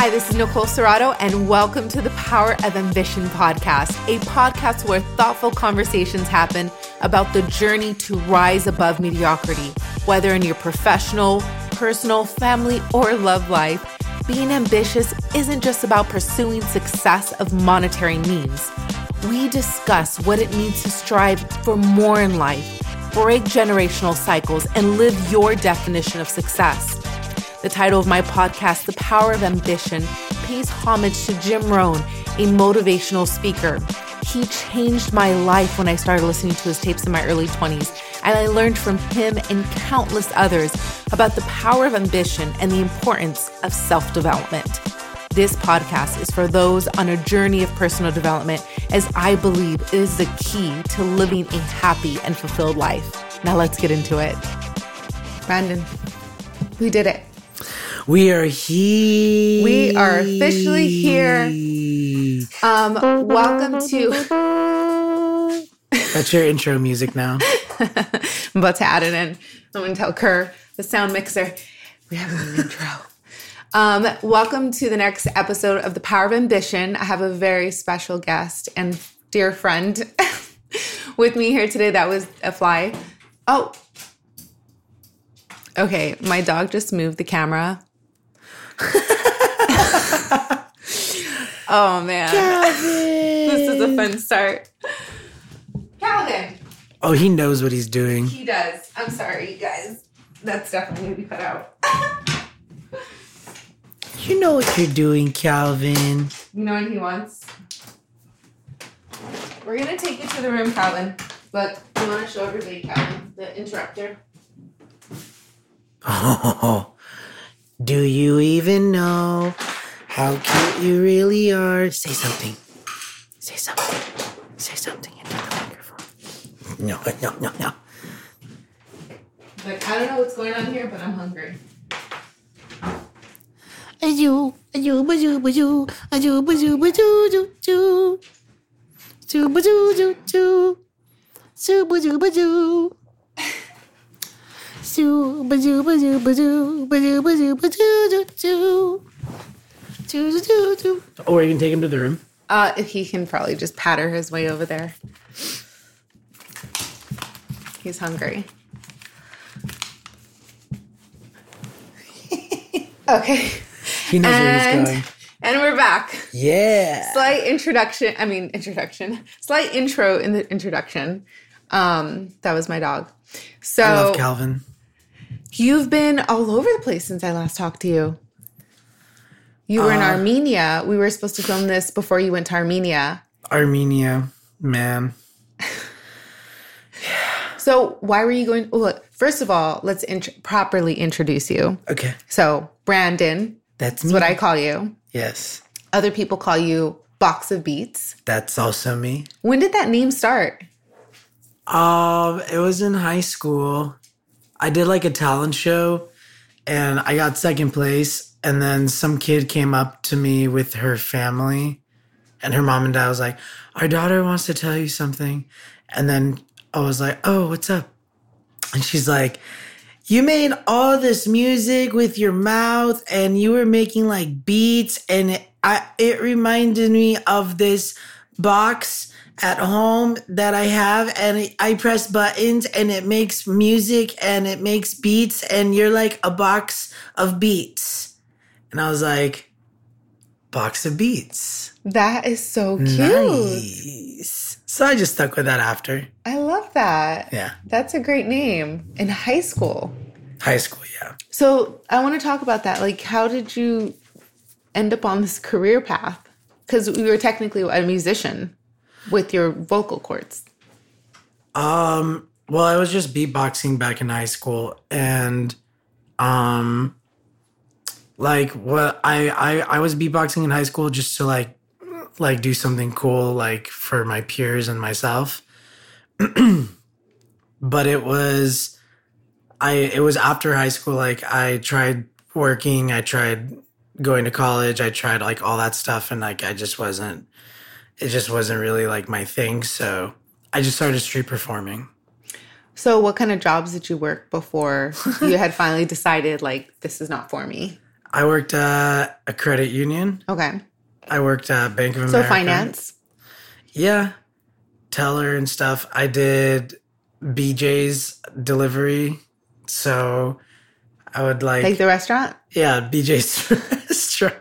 Hi, this is Nicole Serrato, and welcome to the Power of Ambition podcast, a podcast where thoughtful conversations happen about the journey to rise above mediocrity, whether in your professional, personal, family, or love life. Being ambitious isn't just about pursuing success of monetary means. We discuss what it means to strive for more in life, break generational cycles, and live your definition of success. The title of my podcast, The Power of Ambition, pays homage to Jim Rohn, a motivational speaker. He changed my life when I started listening to his tapes in my early 20s, and I learned from him and countless others about the power of ambition and the importance of self development. This podcast is for those on a journey of personal development, as I believe it is the key to living a happy and fulfilled life. Now let's get into it. Brandon, we did it. We are here. We are officially here. Um, welcome to. That's your intro music now. I'm about to add it in. I'm going to tell Kerr, the sound mixer, we have an intro. Um, welcome to the next episode of The Power of Ambition. I have a very special guest and dear friend with me here today. That was a fly. Oh, okay. My dog just moved the camera oh man. Calvin. this is a fun start. Calvin. Oh, he knows what he's doing. He does. I'm sorry, you guys. That's definitely gonna be cut out. you know what you're doing, Calvin. You know what he wants? We're gonna take you to the room, Calvin. But I want to show everybody, Calvin, the interrupter. Oh, do you even know how cute you really are? Say something. Say something. Say something into the microphone. No, no, no, no. Like, I don't know what's going on here, but I'm hungry. Ayu, ayu, baju, baju, ayu, baju, baju, ju, or you can take him to the room. Uh, he can probably just patter his way over there. He's hungry. okay. He knows and, where he's going. And we're back. Yeah. Slight introduction. I mean, introduction. Slight intro in the introduction. Um, that was my dog. So I love Calvin. You've been all over the place since I last talked to you. You were uh, in Armenia. We were supposed to film this before you went to Armenia. Armenia, man. so why were you going? Well, first of all, let's int- properly introduce you. Okay. So Brandon. That's what I call you. Yes. Other people call you Box of Beats. That's also me. When did that name start? Um, it was in high school. I did like a talent show and I got second place. And then some kid came up to me with her family and her mom and dad was like, Our daughter wants to tell you something. And then I was like, Oh, what's up? And she's like, You made all this music with your mouth and you were making like beats. And it, I, it reminded me of this box at home that I have and I press buttons and it makes music and it makes beats and you're like a box of beats. And I was like, box of beats. That is so cute. Nice. So I just stuck with that after. I love that. Yeah. That's a great name in high school. High school, yeah. So I want to talk about that. Like, how did you end up on this career path? Because you were technically a musician with your vocal cords? Um, well, I was just beatboxing back in high school and um like what I, I I was beatboxing in high school just to like like do something cool like for my peers and myself. but it was I it was after high school like I tried working, I tried going to college, I tried like all that stuff and like I just wasn't it just wasn't really like my thing. So I just started street performing. So, what kind of jobs did you work before you had finally decided, like, this is not for me? I worked at a credit union. Okay. I worked at Bank of America. So finance. Yeah. Teller and stuff. I did BJ's delivery. So I would like, Like the restaurant? yeah, BJ's restaurant.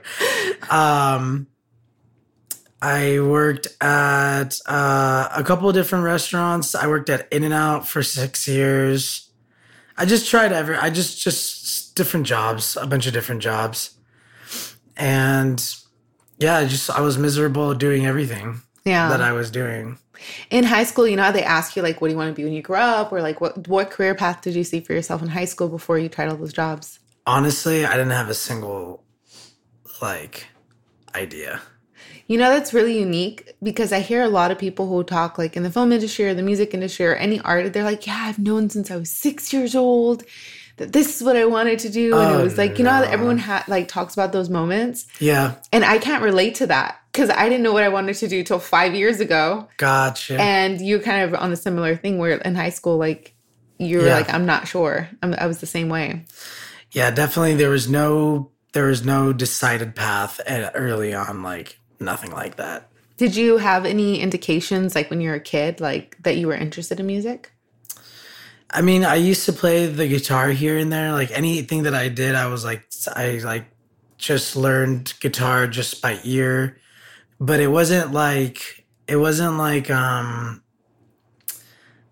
Um I worked at uh, a couple of different restaurants. I worked at In and Out for six years. I just tried every. I just just different jobs, a bunch of different jobs, and yeah, I just I was miserable doing everything Yeah. that I was doing. in high school, you know how they ask you like what do you want to be when you grow up or like what what career path did you see for yourself in high school before you tried all those jobs? Honestly, I didn't have a single like idea. You know that's really unique because I hear a lot of people who talk like in the film industry or the music industry or any art they're like, "Yeah, I've known since I was 6 years old that this is what I wanted to do." and Oh, it was like, you know how everyone ha- like talks about those moments? Yeah, And I can't relate to that cuz I didn't know what I wanted to do till 5 years ago. gotcha. And you kind of on a similar thing where in high school like you were Yeah. like, I'm not sure. I'm, I was the same way. yeah, definitely. There was no there was no decided path early on. Like nothing like that. Did you have any indications, like when you were a kid, like that you were interested in music? I mean, I used to play the guitar here and there. Like anything that I did, I was like, I like just learned guitar just by ear, but it wasn't like it wasn't like um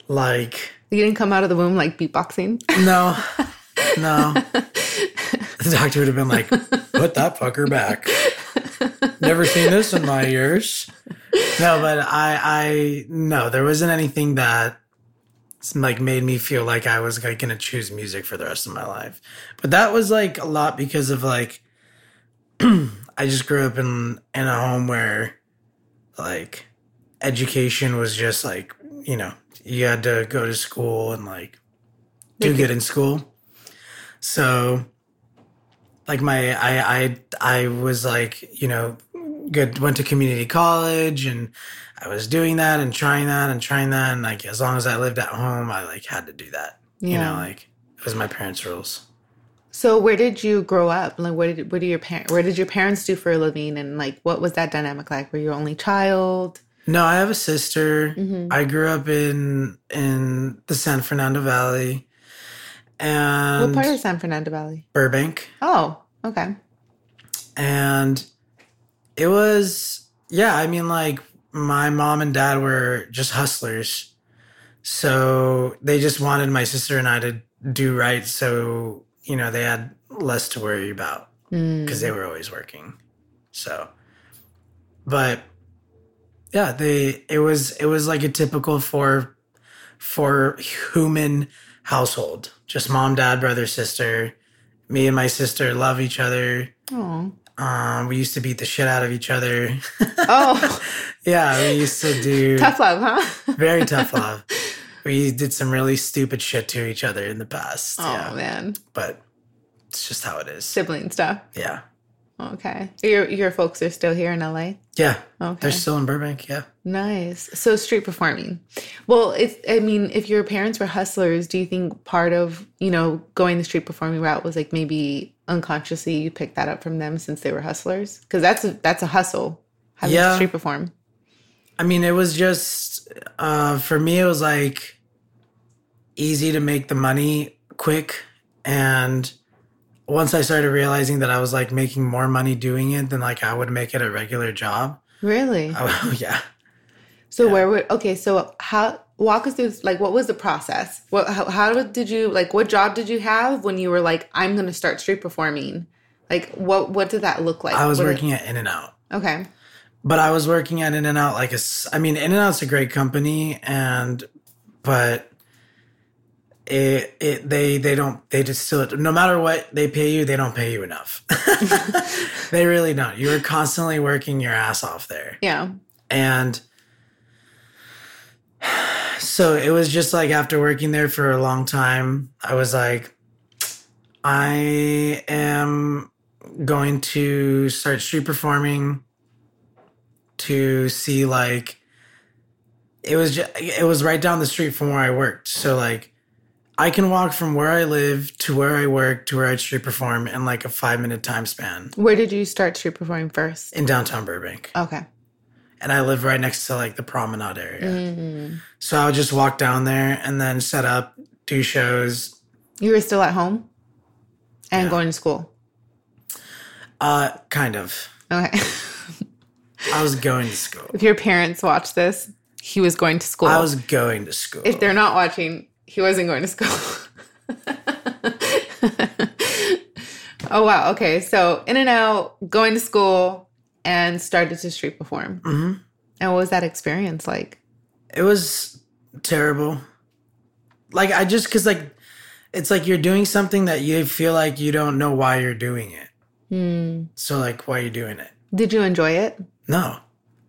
like You didn't come out of the womb like beatboxing. no no. The doctor would have been like, "Put that fucker back." Never seen this in my years. No, but I I no, there wasn't anything that like made me feel like I was like gonna choose music for the rest of my life. But that was like a lot because of like I just grew up in in a home where like education was just like, you know, you had to go to school and like do good in school. So like my I I I was like, you know, good went to community college and I was doing that and trying that and trying that and like as long as I lived at home I like had to do that. yeah. You know, like it was my parents' rules. So where did you grow up? Like what did what do your parents where did your parents do for a living and like what was that dynamic like? Were you only child? No, I have a sister. Mhm. I grew up in in the San Fernando Valley and what part of San Fernando Valley? Burbank. Oh, okay. and it was yeah i mean like my mom and dad were just hustlers so they just wanted my sister and i to do right so you know they had less to worry about Mm. because they were always working so but yeah they it was it was like a typical for for human household just mom dad brother sister me and my sister love each other Oh. um, we used to beat the shit out of each other. Oh, yeah, we used to do tough love, huh? very tough love. We did some really stupid shit to each other in the past. Oh yeah, man. but it's just how it is. Sibling stuff. Yeah, Okay. Your your folks are still here in LA? yeah. Okay. They're still in Burbank. Yeah. Nice. So street performing. Well, it's I mean, if your parents were hustlers, do you think part of, you know, going the street performing route was like maybe unconsciously you picked that up from them since they were hustlers? Cuz that's a, that's a hustle. Having to Yeah. street perform. I mean, it was just uh, for me. It was like easy to make the money quick, and once I started realizing that I was like making more money doing it than like I would make it a regular job. Really? Oh yeah. So where would okay, so how walk us through like what was the process? What how, how did you like what job did you have when you were like I'm going to start street performing? Like what what did that look like? I was What did- working at In and Out. Okay. but I was working at In and Out like a, s- I mean, In and Out's a great company, and but it it they they don't they just still no matter what they pay you, they don't pay you enough. they really don't. You are constantly working your ass off there, Yeah. and so it was just like after working there for a long time, I was like, I am going to start street performing to see like it was just, it was right down the street from where I worked. So like I can walk from where I live to where I work to where I street perform in like a five minute time span Where did you start street performing first? in downtown Burbank. Okay. And I live right next to like the promenade area. So I would just walk down there and then set up, do shows. You were still at home and going to school. Uh, kind of. Okay. I was going to school. if your parents watch this, he was going to school. I was going to school. if they're not watching, he wasn't going to school. oh wow. Okay. So in and out, going to school and started to street perform. hmm And what was that experience like? It was terrible. Like I just cause like it's like you're doing something that you feel like you don't know why you're doing it. Hmm. So like why are you doing it? Did you enjoy it? No.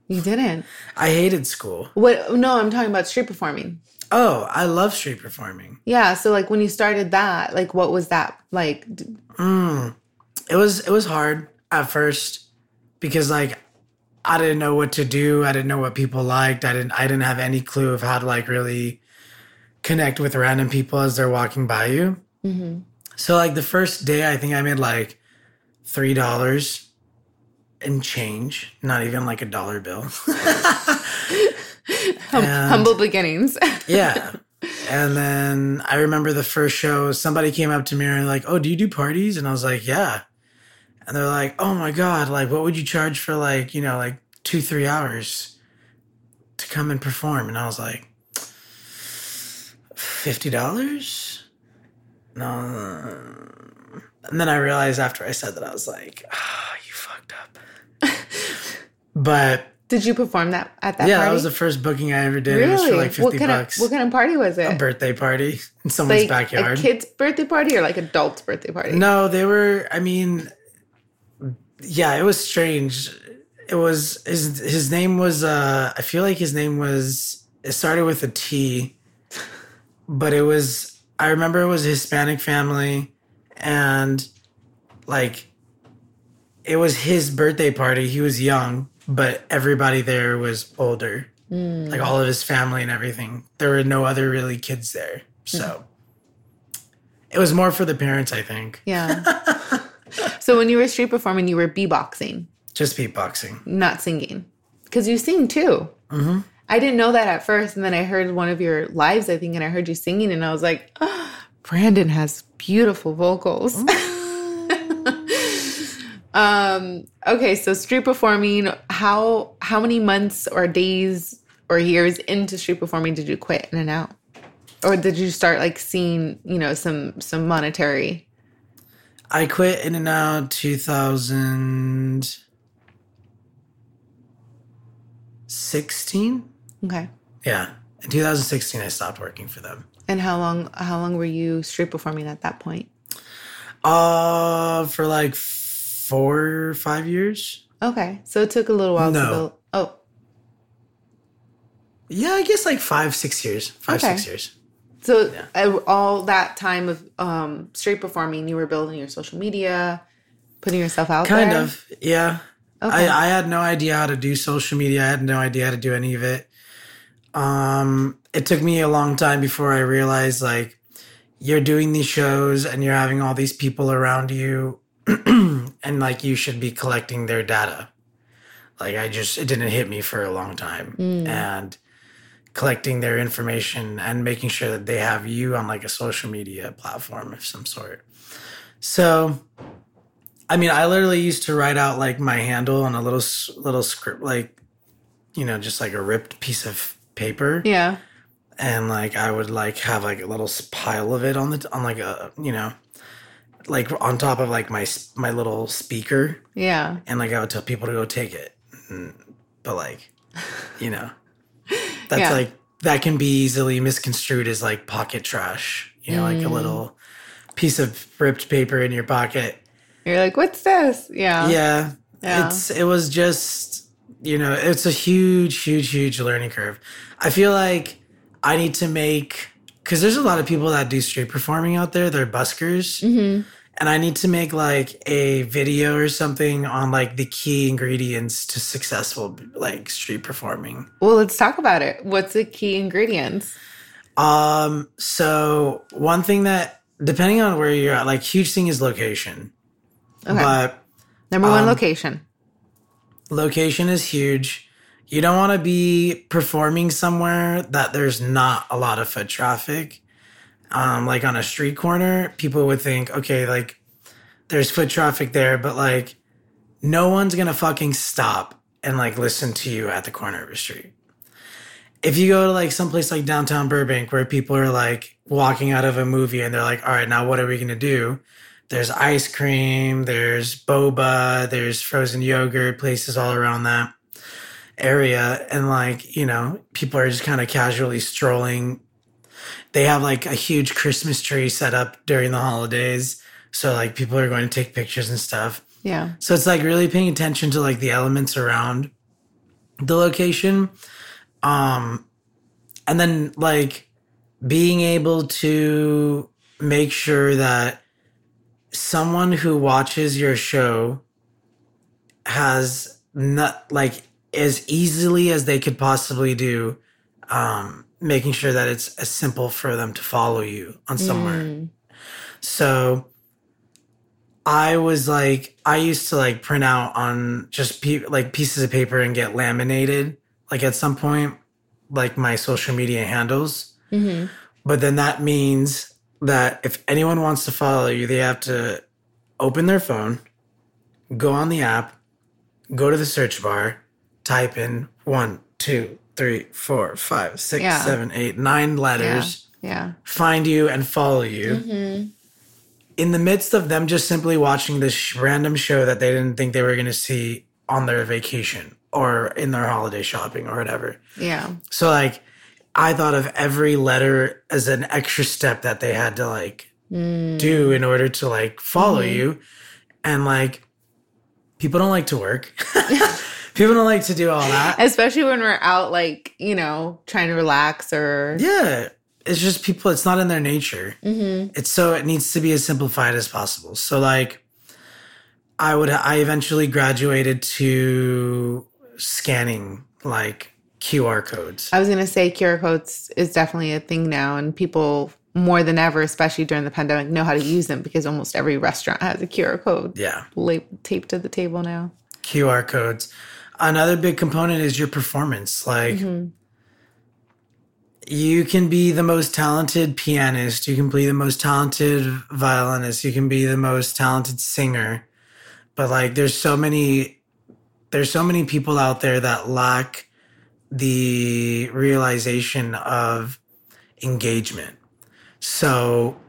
You didn't. I hated school. What? No, I'm talking about street performing. Oh, I love street performing. Yeah. So like when you started that, like what was that like? Mm. It was it was hard at first because like I didn't know what to do. I didn't know what people liked. I didn't I didn't have any clue of how to like really connect with random people as they're walking by you. Mhm. So like the first day, I think I made like three dollars in change, not even like a dollar bill. Hum- humble beginnings. yeah. And then I remember the first show, somebody came up to me and like, "Oh, do you do parties?" And I was like, "Yeah." And they're like, "Oh my god, like what would you charge for like, you know, like 2-3 hours to come and perform?" And I was like, $50? No. And then I realized after I said that I was like, "Ah, you fucked up." but Did you perform that at that yeah, party? that was the first booking I ever did. It was for like 50 what kind bucks. of what kind of party was it? a birthday party in someone's like backyard. a kid's birthday party or like adult's birthday party? No, they were. I mean, yeah, it was strange. It was his. His name was. uh I feel like his name was. It started with a T, but it was. I remember it was a Hispanic family, and like, it was his birthday party. He was young, but everybody there was older. Hmm. Like all of his family and everything. There were no other really kids there, hmm. so. It was more for the parents, I think. Yeah. so when you were street performing, you were beatboxing, Just beatboxing. not singing, because you sing too. hmm I didn't know that at first, and then I heard one of your lives, I think, and I heard you singing, and I was like, oh, Brandon has beautiful vocals. Oh um. Okay, so street performing. How how many months or days or years into street performing did you quit in and out, or did you start like seeing you know some some monetary? I quit In and Out 2016. Okay. Yeah. In 2016, I stopped working for them. And how long how long were you street performing at that point? Uh, for like four or five years. Okay, so it took a little while to No. build. Oh, Yeah, I guess like five, six years. Five, Okay. six years. so uh, all that time of um, street performing, you were building your social media, putting yourself out Kind there. of. Yeah. Okay. I, I had no idea how to do social media. I had no idea how to do any of it. Um, it took me a long time before I realized like you're doing these shows and you're having all these people around you and like you should be collecting their data. Like I just it didn't hit me for a long time. Mm. And collecting their information and making sure that they have you on like a social media platform of some sort. So I mean, I literally used to write out like my handle on a little little script, like you know, just like a ripped piece of paper, yeah. and like I would like have like a little pile of it on the on like a you know, like on top of like my my little speaker, Yeah. and like I would tell people to go take it, Mm, but like, you know, that's Yeah. like that can be easily misconstrued as like pocket trash, you know, like a little piece of ripped paper in your pocket. You're like, what's this? Yeah. yeah, Yeah. it's it was just you know it's a huge huge huge learning curve. I feel like i need to make because there's a lot of people that do street performing out there. They're buskers. Hmm and i need to make like a video or something on like the key ingredients to successful like street performing Well, let's talk about it. What's the key ingredients? Um, so one thing that depending on where you're at, like huge thing is location. Okay. But Number one um, location. location is huge. You don't want to be performing somewhere that there's not a lot of foot traffic. Um, like on a street corner, people would think, okay, like there's foot traffic there, but like no one's gonna fucking stop and like listen to you at the corner of a street. If you go to like someplace like downtown Burbank where people are like walking out of a movie and they're like, all right, now what are we gonna do? There's ice cream, there's boba, there's frozen yogurt, places all around that area. And like, you know, people are just kind of casually strolling. They have like a huge Christmas tree set up during the holidays. So like people are going to take pictures and stuff. Yeah. So it's like really paying attention to like the elements around the location. Um and then like being able to make sure that someone who watches your show has not like as easily as they could possibly do um making sure that it's as simple for them to follow you on somewhere Mm. so I was like, I used to like print out on just pe- like pieces of paper and get laminated, like at some point, like my social media handles. Mhm. But then that means that if anyone wants to follow you, they have to open their phone, go on the app, go to the search bar, type in one, two, three, four, five, six, Yeah. seven, eight, nine letters, Yeah. find you and follow you Mhm. in the midst of them just simply watching this random show that they didn't think they were going to see on their vacation or in their holiday shopping or whatever. Yeah. So like I thought of every letter as an extra step that they had to like Mm. do in order to like follow you and like people don't like to work. people don't like to do all that. Especially when we're out, like, you know, trying to relax or. Yeah. It's just people it's not in their nature. Mhm. it's so it needs to be as simplified as possible so like i would i eventually graduated to scanning like qr codes I was going to say QR codes is definitely a thing now, and people more than ever, especially during the pandemic, know how to use them because almost every restaurant has a QR code yeah la- taped to the table now. qr codes another big component is your performance. Like mm-hmm. you can be the most talented pianist you can be the most talented violinist you can be the most talented singer but like there's so many there's so many people out there that lack the realization of engagement. So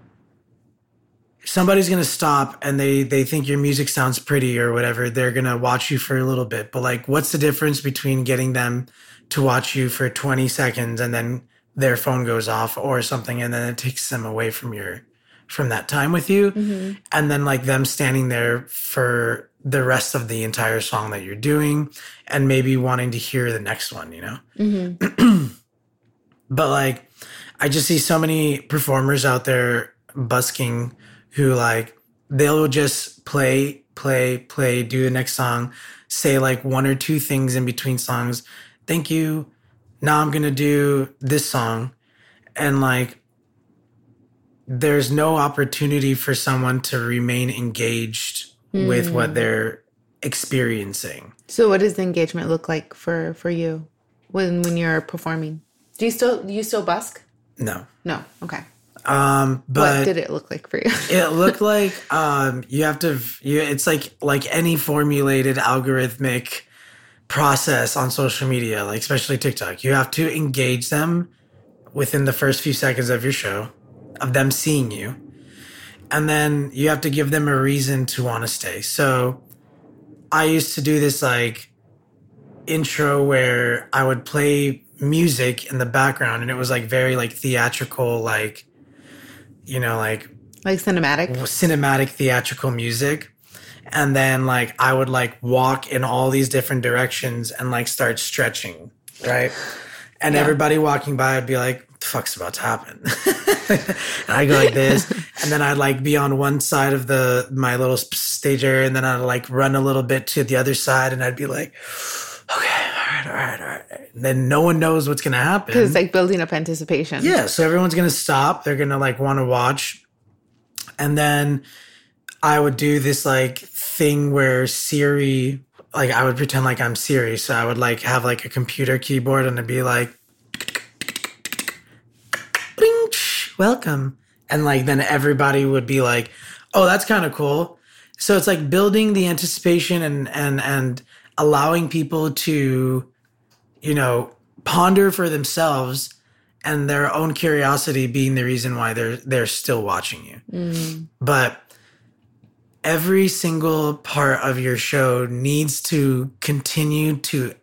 somebody's going to stop and they they think your music sounds pretty or whatever they're going to watch you for a little bit. But like what's the difference between getting them to watch you for 20 seconds and then their phone goes off or something and then it takes them away from your from that time with you? And then like them standing there for the rest of the entire song that you're doing and maybe wanting to hear the next one you know? Mm-hmm. but like i just see so many performers out there busking who like they'll just play play play do the next song say like one or two things in between songs thank you now i'm gonna do this song and like there's no opportunity for someone to remain engaged with hmm. what they're experiencing So, what does the engagement look like for for you when when you're performing? Do you still do you still busk? no No. Okay. Um what but did it look like for you? it looked like um you have to you it's like like any formulated algorithmic process on social media like especially tiktok you have to engage them within the first few seconds of your show of them seeing you and then you have to give them a reason to want to stay so i used to do this like intro where i would play music in the background and it was like very like theatrical like you know like like cinematic? cinematic theatrical music. And then like i would like walk in all these different directions and like start stretching right? And Yeah. everybody walking by would be like the fuck's about to happen? And i go like this. And then i'd like be on one side of the my little stage area and then i'd like run a little bit to the other side and i'd be like okay all right all right all right then no one knows what's gonna happen. Because it's like building up anticipation. Yeah, so everyone's gonna stop. They're gonna like want to watch, and then I would do this like thing where Siri, like I would pretend like I'm Siri. So I would like have like a computer keyboard and it'd be like, "Bling, welcome, and like then everybody would be like, oh, that's kind of cool. So it's like building the anticipation and and and allowing people to, you know, ponder for themselves and their own curiosity being the reason why they're they're still watching you. But every single part of your show needs to continue to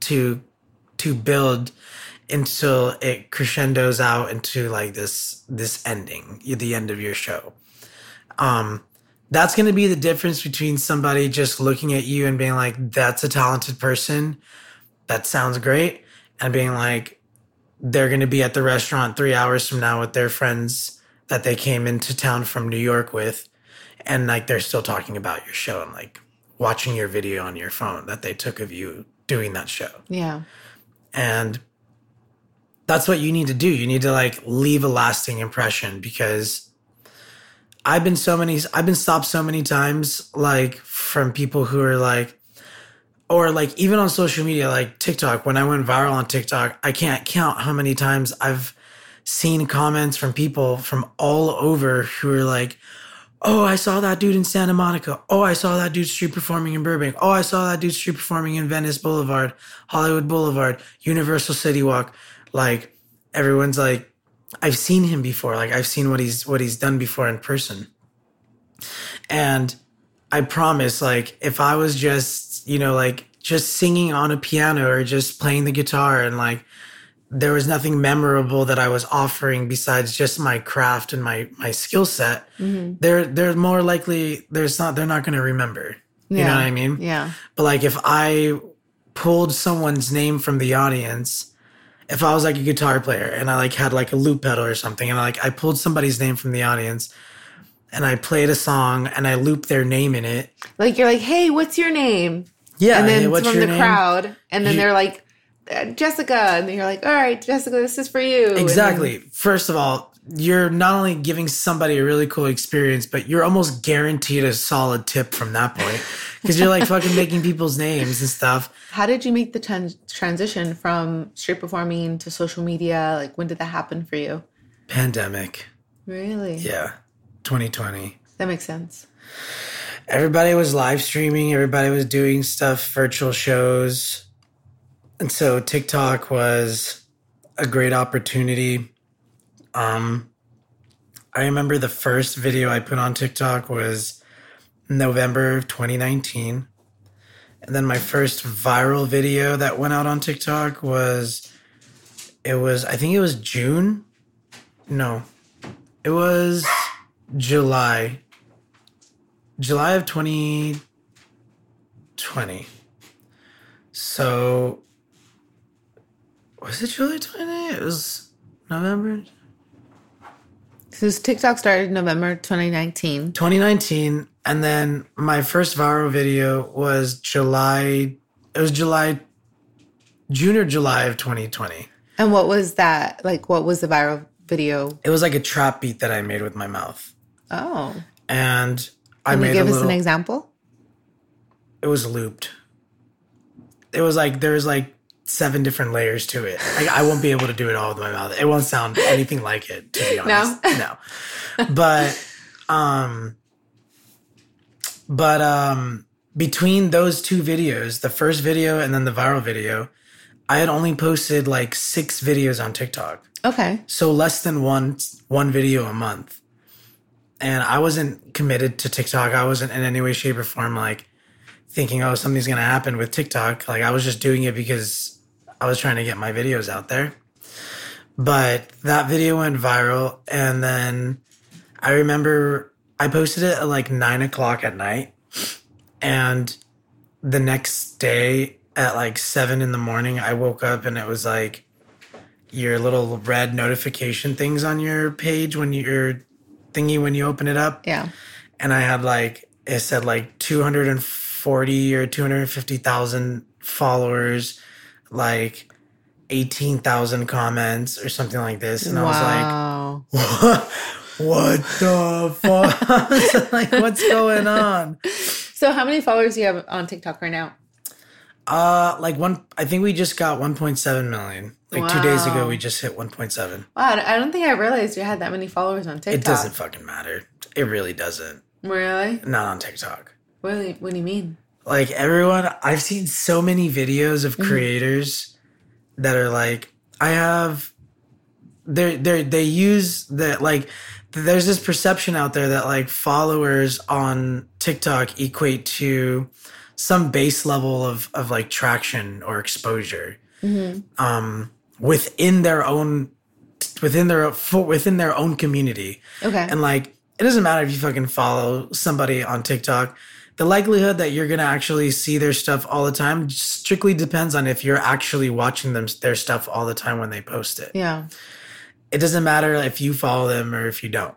to to build until it crescendos out into like this this ending, the end of your show. Um that's going to be the difference between somebody just looking at you and being like that's a talented person. That sounds great and being like they're going to be at the restaurant 3 hours from now with their friends that they came into town from New York with and like they're still talking about your show and like watching your video on your phone that they took of you doing that show. Yeah. And that's what you need to do. You need to like leave a lasting impression because I've been so many I've been stopped so many times like from people who are like or like even on social media like TikTok when I went viral on TikTok, I can't count how many times I've seen comments from people from all over who are like Oh, I saw that dude in Santa Monica. Oh, I saw that dude street performing in Burbank. Oh, I saw that dude street performing in Venice Boulevard, Hollywood Boulevard, Universal City Walk. Like everyone's like, I've seen him before. Like I've seen what he's what he's done before in person. And I promise, like if I was just, you know, like just singing on a piano or just playing the guitar and like there was nothing memorable that I was offering besides just my craft and my my skill set, mm-hmm. they're they're more likely there's not they're not going to remember. You know what I mean? Yeah. But like if I pulled someone's name from the audience, if I was like a guitar player and I like had like a loop pedal or something, and like I pulled somebody's name from the audience and I played a song and I looped their name in it. Like you're like, hey, what's your name? Yeah, and then hey, what's from your the name? crowd, and then You- they're like, uh, Jessica, and then you're like, all right, Jessica, this is for you. And then- Exactly. First of all, you're not only giving somebody a really cool experience, but you're almost guaranteed a solid tip from that point because you're like fucking making people's names and stuff. How did you make the tran- transition from street performing to social media? Like, when did that happen for you? Pandemic. Really? Yeah. 2020. That makes sense. Everybody was live streaming, everybody was doing stuff, virtual shows. And so TikTok was a great opportunity. Um I remember the first video I put on TikTok was November of 2019. And then my first viral video that went out on TikTok was it was I think it was June. No. It was July July of 2020. So, was it July 20? It was November So TikTok started November 2019. 2019. And then my first viral video was July, it was July, June or July of 2020. And what was that? Like, what was the viral video? It was like a trap beat that I made with my mouth. Oh, And I can you made give a us an example? it was looped. It was like there was like seven different layers to it. Like I won't be able to do it all with my mouth. It won't sound anything like it, to be honest. No. But um but um between those two videos, the first video and then the viral video, I had only posted like six videos on TikTok. Okay. So less than one one video a month. And I wasn't committed to TikTok. I wasn't in any way, shape, or form like thinking, oh, something's gonna happen with TikTok. Like I was just doing it because I was trying to get my videos out there. But that video went viral and then I remember I posted it at like nine o'clock at night. And the next day at like seven in the morning, I woke up and it was like your little red notification things on your page when you're thingy when you open it up. Yeah. And I had like it said like 240 or 250,000 followers, like 18,000 comments or something like this. And wow. I was like, what, what the fuck? like, what's going on? So, how many followers do you have on TikTok right now? Uh, like one, I think we just got 1.7 million. Like two days ago, we just hit 1.7. Wow, I don't think I realized you had that many followers on TikTok. It doesn't fucking matter. It really doesn't. Really? Not on TikTok. Really? What do you mean? Like everyone, I've seen so many videos of creators that are like, I have, they they they use that like, there's this perception out there that like followers on TikTok equate to some base level of of like traction or exposure, um, within their own, within their for, within their own community. Okay. And like, it doesn't matter if you fucking follow somebody on TikTok. The likelihood that you're gonna actually see their stuff all the time strictly depends on if you're actually watching them their stuff all the time when they post it. yeah. It doesn't matter if you follow them or if you don't.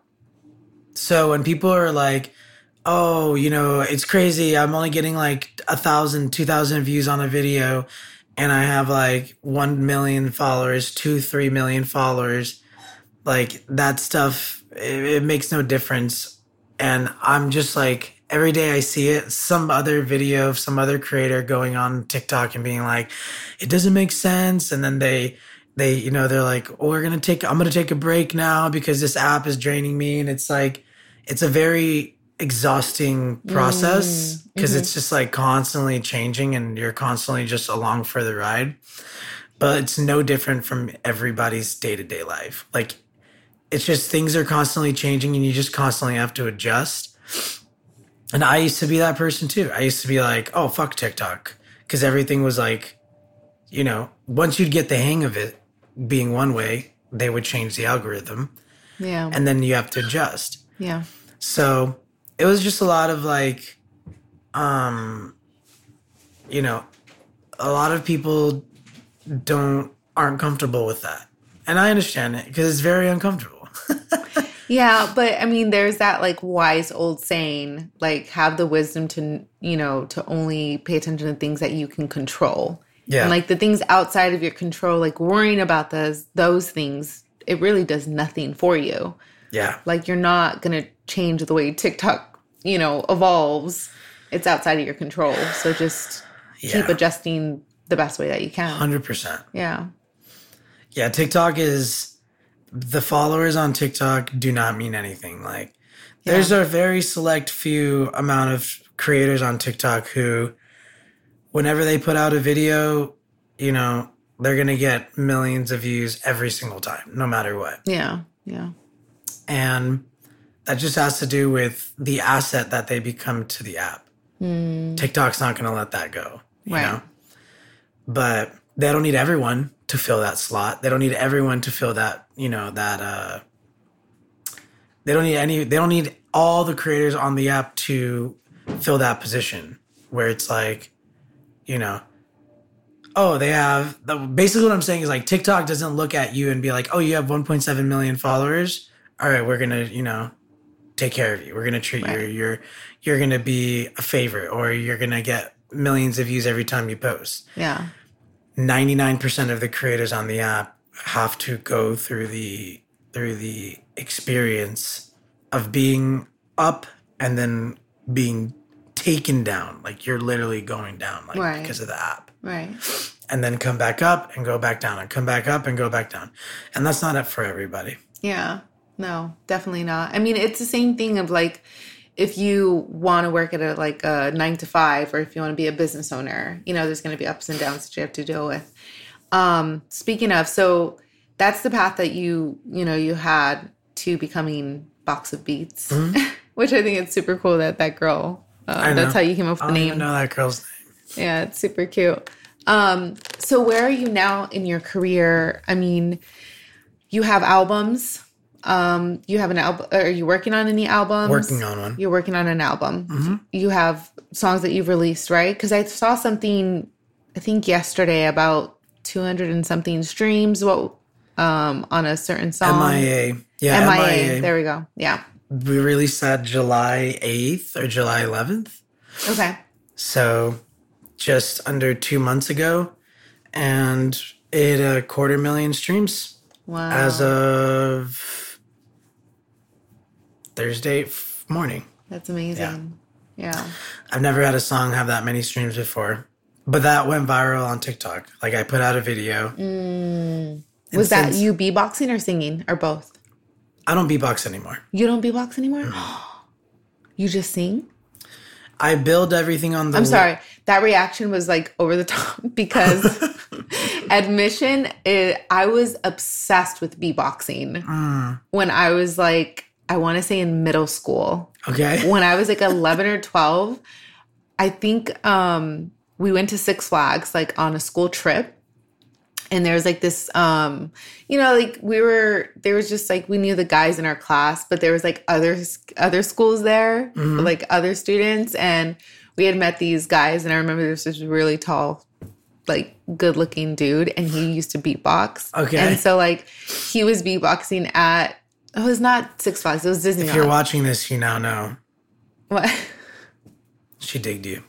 So when people are like, "Oh, you know, it's crazy. I'm only getting like a thousand, two thousand views on a video, and I have like one million followers, two, three million followers," like that stuff, it, it makes no difference. And I'm just like, every day I see it, some other video of some other creator going on TikTok and being like, it doesn't make sense. And then they, they, you know, they're like, oh, we're going to take, I'm going to take a break now because this app is draining me. And it's like, it's a very exhausting mm, process because it's mm-hmm. just like constantly changing and you're constantly just along for the ride. But it's no different from everybody's day to day life. Like, it's just things are constantly changing and you just constantly have to adjust. And I used to be that person too. I used to be like, oh, fuck TikTok. Because everything was like, you know, once you'd get the hang of it being one way, they would change the algorithm Yeah. and then you have to adjust. yeah. So it was just a lot of like, um, you know, a lot of people don't aren't comfortable with that, and I understand it because it's very uncomfortable. Yeah, but I mean, there's that like wise old saying, like have the wisdom to, you know, to only pay attention to things that you can control. Yeah. And like the things outside of your control, like worrying about those those things, it really does nothing for you. yeah, Like you're not gonna change the way TikTok, you know, evolves. It's outside of your control. So just keep adjusting the best way that you can. hundred percent. Yeah. Yeah, TikTok is the followers on TikTok do not mean anything. Like there's a very select few amount of creators on TikTok who whenever they put out a video, you know, they're going to get millions of views every single time, no matter what. Yeah. Yeah. And that just has to do with the asset that they become to the app. TikTok's not going to let that go, you Right. know? But they don't need everyone to fill that slot. They don't need everyone to fill that, you know, that, uh, they don't need any, they don't need all the creators on the app to fill that position where it's like, you know, oh, they have the, basically what I'm saying is like TikTok doesn't look at you and be like, oh, you have 1.7 million followers. All right, we're gonna, you know, take care of you. We're gonna treat you. Right. You're you're gonna be a favorite, or you're gonna get millions of views every time you post. Yeah. 99% of the creators on the app have to go through the through the experience of being up and then being taken down like you're literally going down like Right. because of the app Right. and then come back up and go back down and come back up and go back down and that's not it for everybody Yeah. No, definitely not. I mean, it's the same thing of like if you want to work at a like a 9 to 5 or if you want to be a business owner, you know, there's going to be ups and downs that you have to deal with. Um speaking of, so that's the path that you, you know, you had to becoming Box of Beats, which I think it's super cool that that girl uh, Mm-hmm. I that's how you came up with i the name. even know that girl's name Yeah, it's super cute. Um, so where are you now in your career? I mean, you have albums. Um, you have an album. Are you working on any albums? Working on one. You're working on an album. You have songs that you've released, right? Because I saw something, I think yesterday about 200 and something streams. What um on a certain song? mia yeah MIA. mia, There we go. Yeah. we released that july 8th or july 11th Okay. so just under two months ago and It a quarter million streams Wow. as of Thursday f- morning. That's amazing. Yeah. I've never had a song have that many streams before, but that went viral on TikTok. Like I put out a video. Mm. Was that you beatboxing or singing or both? I don't beatbox anymore. You don't beatbox anymore? you just sing? I build everything on the. I'm sorry. That reaction was like over the top because admission, it, I was obsessed with beatboxing when I was like, I want to say in middle school. Okay. When I was like 11 or 12, I think um, we went to Six Flags like on a school trip. And there was like this, um, you know, like we were, there was just like we knew the guys in our class, but there was like other other schools there, like other students, and we had met these guys. And I remember there was this really tall, like good looking dude, and he used to beatbox. Okay. and so like he was beatboxing at it was not Six Flags, it was Disney. If you're watching this, you now know What? she digged you.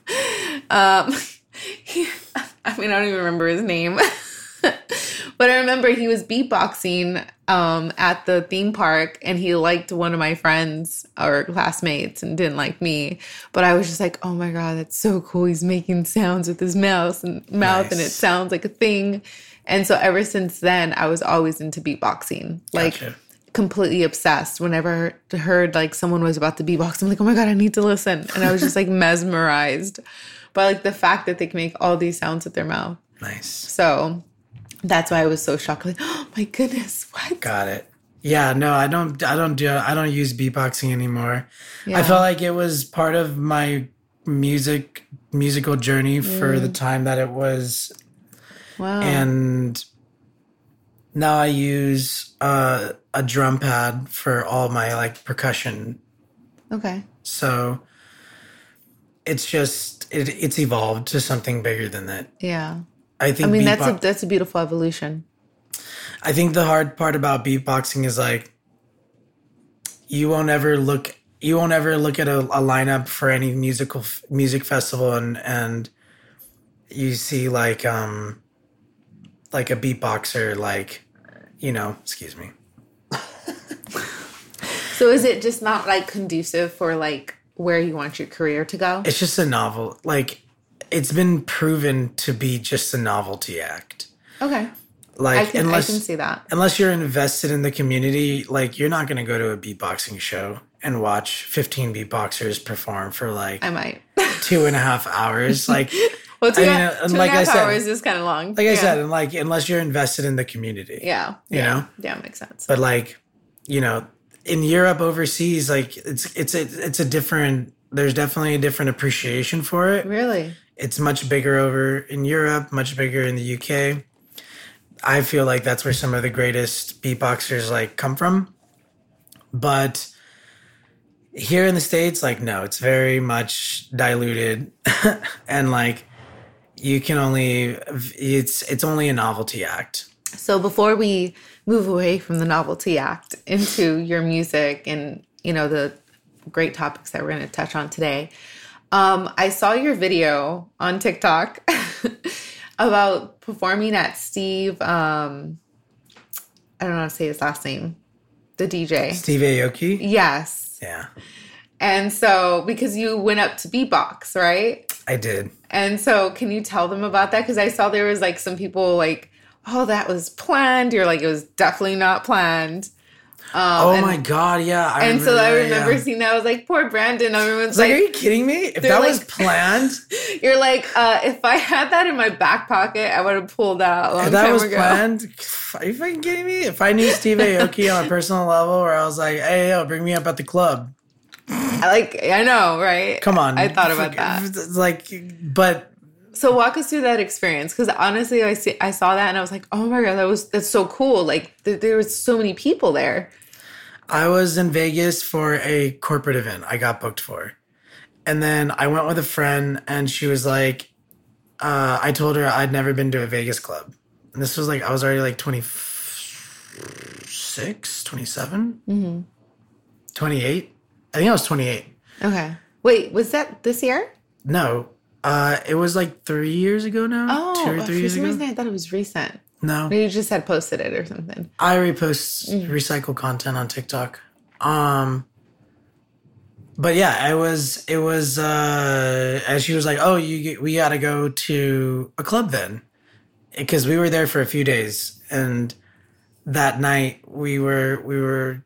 Um, he, I mean, I don't even remember his name, but I remember he was beatboxing um, at the theme park, and he liked one of my friends or classmates, and didn't like me. But I was just like, "Oh my god, that's so cool! He's making sounds with his mouth and mouth, and it sounds like a thing." And so ever since then, I was always into beatboxing, like Gotcha. Completely obsessed. Whenever I heard like someone was about to beatbox, I'm like, oh my god, I need to listen, and I was just like mesmerized by like the fact that they can make all these sounds with their mouth. Nice. So that's why I was so shocked. Like, oh my goodness, what? Got it. Yeah, no, I don't. I don't do. I don't use beatboxing anymore. Yeah. I felt like it was part of my music musical journey for Mm. the time that it was, Wow. and now I use uh, a drum pad for all my like percussion. okay. So it's just it, it's evolved to something bigger than that. Yeah. I think. I mean, that's a that's a beautiful evolution. I think the hard part about beatboxing is like you won't ever look you won't ever look at a, a lineup for any musical f- music festival and and you see like um like a beatboxer like you know excuse me So is it just not like conducive for like where you want your career to go? it's just a novel like it's been proven to be just a novelty act Okay. like I can unless I can see that. unless you're invested in the community, like you're not going to go to a beatboxing show and watch 15 beatboxers perform for like I might. two and a half hours. Like, well, two, I mean, and- and two and a like I said- hours is kind of long. like I said, and like unless you're invested in the community, Yeah. You yeah. know? Yeah, makes sense. But like, you know, in Europe, overseas, like it's it's a it's a different. There's definitely a different appreciation for it. Really? It's much bigger over in Europe, much bigger in the UK. I feel like that's where some of the greatest beatboxers like come from. But here in the States, like no, it's very much diluted and like you can only it's it's only a novelty act. So before we move away from the novelty act into your music and you know the great topics that we're going to touch on today, um, I saw your video on TikTok about performing at Steve. Um, I don't know how to say his last name. The DJ. Steve Aoki? Yes. Yeah, And so because you went up to beatbox, right? I did. And so, can you tell them about that? Because I saw there was like some people like, "Oh, that was planned." You're like, "It was definitely not planned." Um, oh and, my god, yeah. I And so I remember yeah. seeing that. I was like, "Poor Brandon." Everyone's like, like, are you kidding me? If that like- was planned, "You're like, uh, if I had that in my back pocket, I would have pulled that out. a long if that time was ago." planned, are you fucking kidding me? If I knew Steve Aoki on a personal level, where I was like, hey, yo, bring me up at the club. I like, I know, right? Come on. I thought about that. Like, but So walk us through that experience, because honestly, I see, I saw that and I was like, "Oh my god, that was that's so cool!" Like th- there was so many people there. I was in Vegas for a corporate event I got booked for. And then I went with a friend and she was like, uh, I told her I'd never been to a Vegas club. And this was like, I was already like 26, 27, Mm-hmm. 28. I think I was 28. Okay. Wait, was that this year? No, uh, it was like three years ago now. Oh, two or for three years some ago. reason I thought it was recent. No, Or you just had posted it or something. I repost recycle content on TikTok. Um but yeah, it was it was uh and she was like, "Oh, you we got to go to a club then." Because we were there for a few days and that night we were we were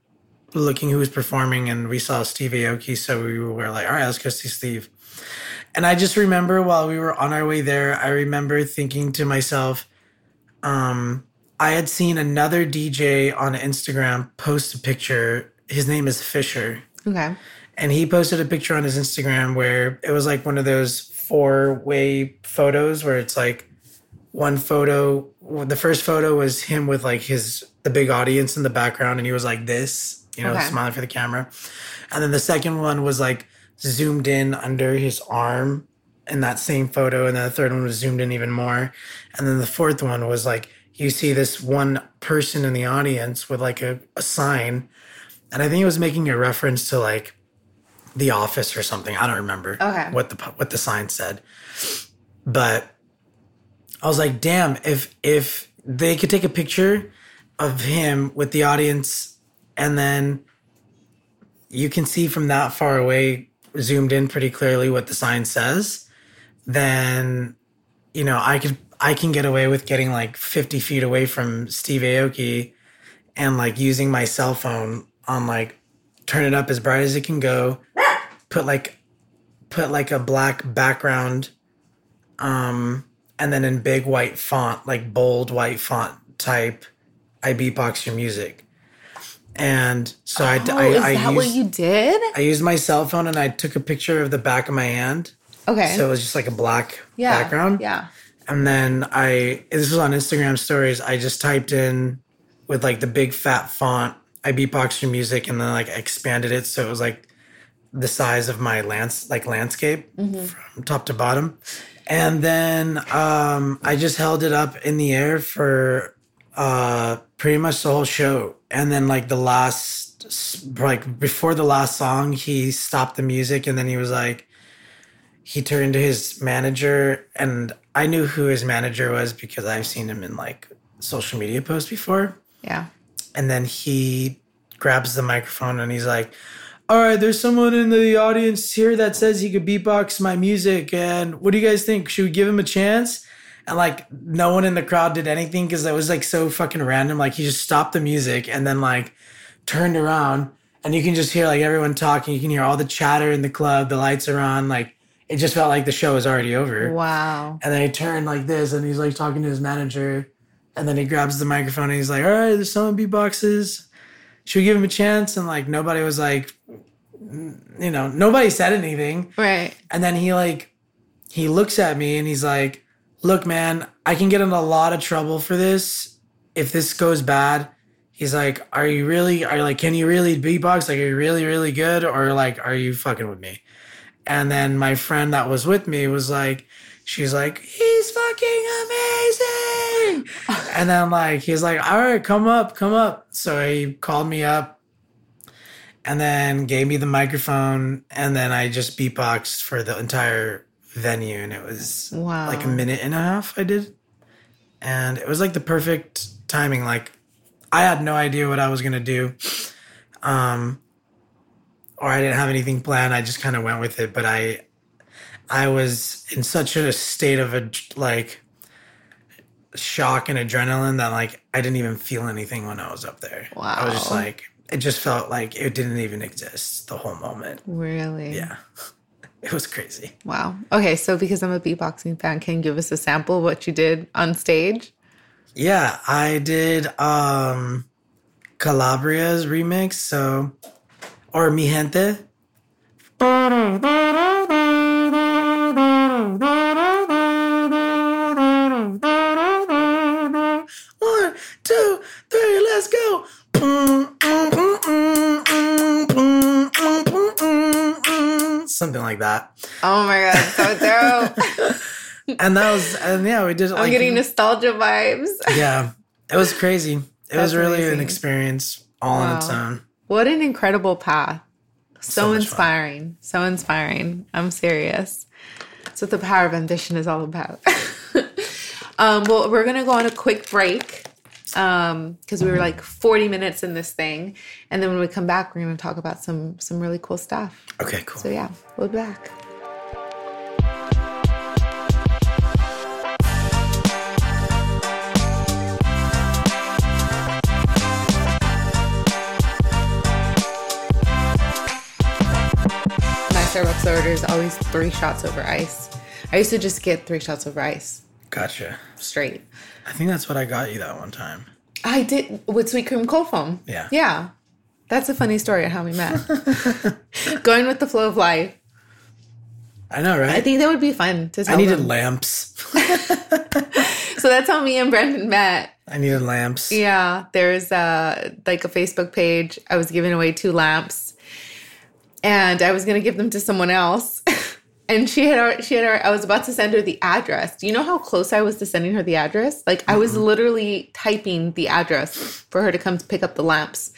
looking who was performing and we saw Steve Aoki, so we were like, "All right, let's go see Steve." And I just remember while we were on our way there, I remember thinking to myself, um, I had seen another DJ on Instagram post a picture. His name is Fisher. Okay. And he posted a picture on his Instagram where it was like one of those four way photos where it's like one photo. The first photo was him with like his, the big audience in the background and he was like this, you know, Okay. smiling for the camera. And then the second one was like zoomed in under his arm in that same photo. And then the third one was zoomed in even more. And then the fourth one was like, you see this one person in the audience with like a, a sign. And I think it was making a reference to like the office or something. I don't remember Okay. what the what the sign said. But I was like, damn, if if they could take a picture of him with the audience and then you can see from that far away zoomed in pretty clearly what the sign says, then you know, I could I can get away with getting like 50 feet away from Steve Aoki and like using my cell phone on like turn it up as bright as it can go, put like put like a black background um and then in big white font, like bold white font type, I beatbox your music. And so I, Oh, I, is I, that what used, you did? I used my cell phone and I took a picture of the back of my hand. Okay. So it was just like a black yeah. background. Yeah. And then I, this was on Instagram stories. I just typed in with like the big fat font, I beatboxed your music and then like expanded it. So it was like the size of my lance, like landscape from top to bottom. And then um, I just held it up in the air for uh, pretty much the whole show. And then like the last, like before the last song, he stopped the music and then he was like, he turned to his manager and I knew who his manager was because I've seen him in like social media posts before. Yeah. And then he grabs the microphone and he's like, All right, there's someone in the audience here that says he could beatbox my music. And what do you guys think? Should we give him a chance? And like, no one in the crowd did anything because it was like so fucking random. Like, he just stopped the music and then like turned around and you can just hear like everyone talking. You can hear all the chatter in the club, the lights are on. Like, it just felt like the show was already over. Wow. And then he turned like this and he's like talking to his manager. And then he grabs the microphone and he's like, All right, there's someone beatboxes. Should we give him a chance? And like nobody was like, you know, nobody said anything. Right. And then he like, he looks at me and he's like, Look, man, I can get in a lot of trouble for this if this goes bad. He's like, Are you really, are you like, can you really beatbox? Like, are you really, really good? Or like, are you fucking with me? And then my friend that was with me was like, she's like, he's fucking amazing. and then like he's like, all right, come up, come up. So he called me up and then gave me the microphone. And then I just beatboxed for the entire venue. And it was Wow. like a minute and a half I did. And it was like the perfect timing. Like I had no idea what I was gonna do. Um or I didn't have anything planned. I just kind of went with it. But I, I was in such a state of a like shock and adrenaline that like I didn't even feel anything when I was up there. Wow. I was just like, it just felt like it didn't even exist the whole moment. Really? Yeah, it was crazy. Wow. Okay, so because I'm a beatboxing fan, can you give us a sample of what you did on stage? Yeah, I did um Calabria's remix, so or Mi Gente. Something like that. Oh my god, so dope. And that was and yeah, we did I'm like getting nostalgia vibes. yeah, it was crazy. It That's was really an experience all on its own. What an incredible path. So, So inspiring. So inspiring. I'm serious. That's what the power of ambition is all about. Um, well, we're gonna go on a quick break um because we were like 40 minutes in this thing and then when we come back we're going to talk about some some really cool stuff. Okay, cool. so yeah we'll be back. My starbucks order is always three shots over ice. I used to just get three shots over ice Gotcha. straight I think that's what I got you that one time. I did with sweet cream cold foam. Yeah. Yeah. That's a funny story of how we met. Going with the flow of life. I know, right? I think that would be fun to tell I needed them. lamps. So that's how me and Brandon met. I needed lamps. Yeah. There's uh like a Facebook page. I was giving away two lamps. And I was gonna give them to someone else. and she had already, she had already, I was about to send her the address. Do you know how close I was to sending her the address? Like I was literally typing the address for her to come pick up the lamps.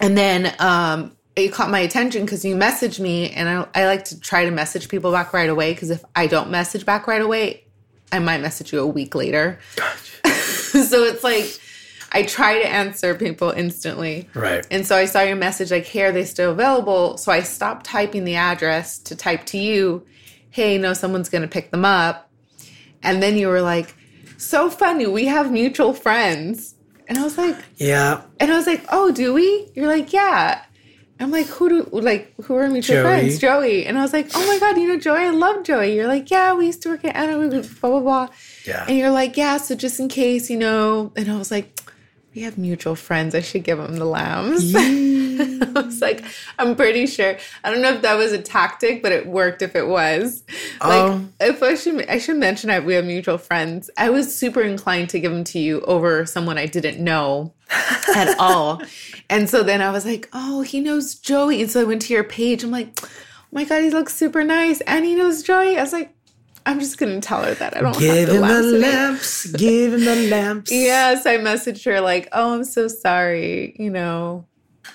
And then um it caught my attention because you messaged me and I, I like to try to message people back right away because if I don't message back right away, I might message you a week later. so it's like I try to answer people instantly. Right. And so I saw your message like, hey, are they still available? So I stopped typing the address to type to you, hey, no, someone's going to pick them up. And then you were like, so funny. We have mutual friends. And I was like, Yeah. and I was like, oh, do we? You're like, yeah. I'm like, who do like who are mutual Joey. friends? Joey. And I was like, oh my god, you know Joey? I love Joey. You're like, yeah, we used to work at Anna, we blah blah blah. Yeah. And you're like, yeah, so just in case, you know. And I was like, we have mutual friends. I should give them the lambs. I was like, I'm pretty sure. I don't know if that was a tactic, but it worked if it was. Like, Oh. if I should, I should mention that we have mutual friends. I was super inclined to give them to you over someone I didn't know at all. And so then I was like, oh, he knows Joey. And so I went to your page. I'm like, oh my God, he looks super nice. And he knows Joey. I was like, I'm just going to tell her that I don't Give have the him the lamps Give him the lamps. Yes, I messaged her like, "Oh, I'm so sorry. You know,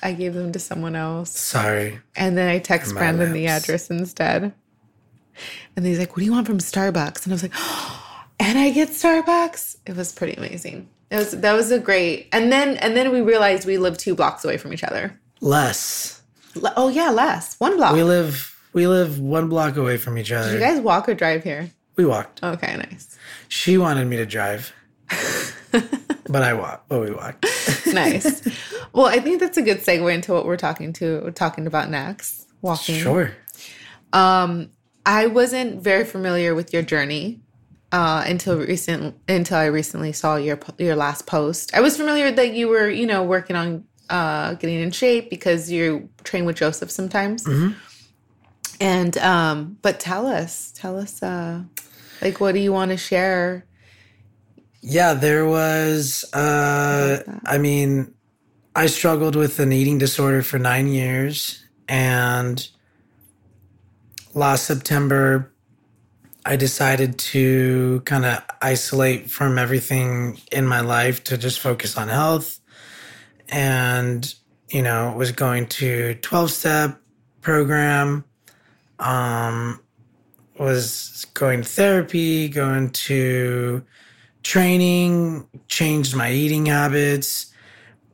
I gave them to someone else." Sorry. And then I text My Brandon the address instead. And he's like, "What do you want from Starbucks?" And I was like, "And I get Starbucks." It was pretty amazing. It was that was a great. And then and then we realized we live two blocks away from each other. Less. Le- Oh yeah, less one block. We live we live one block away from each Did other. you guys walk or drive here? we walked. Okay, nice, She wanted me to drive. but I walked. But we walked. nice. well, I think that's a good segue into what we're talking to talking about next. Walking. Sure. Um, I wasn't very familiar with your journey uh, until recent until I recently saw your your last post. I was familiar that you were you know working on uh, getting in shape because you train with Joseph sometimes. And um, but tell us, tell us, uh, like, what do you want to share? Yeah, there was uh I mean, I struggled with an eating disorder for 9 years and last September I decided to kind of isolate from everything in my life to just focus on health. And you know, was going to 12 step program um was going to therapy, going to training, changed my eating habits,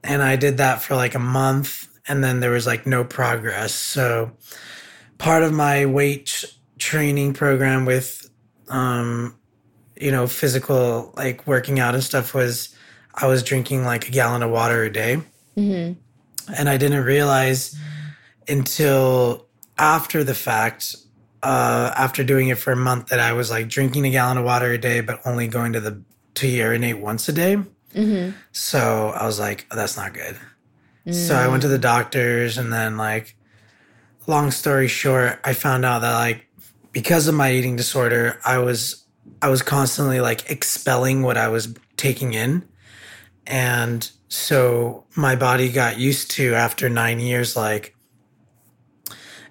and I did that for like a month and then there was like no progress. So part of my weight training program with um you know physical like working out and stuff was I was drinking like a gallon of water a day. And I didn't realize until after the fact uh, after doing it for a month that I was like drinking a gallon of water a day, but only going to the to urinate once a day. So I was like, oh, that's not good. So I went to the doctors, and then like, long story short, I found out that like because of my eating disorder, I was I was constantly like expelling what I was taking in, and so my body got used to after nine years like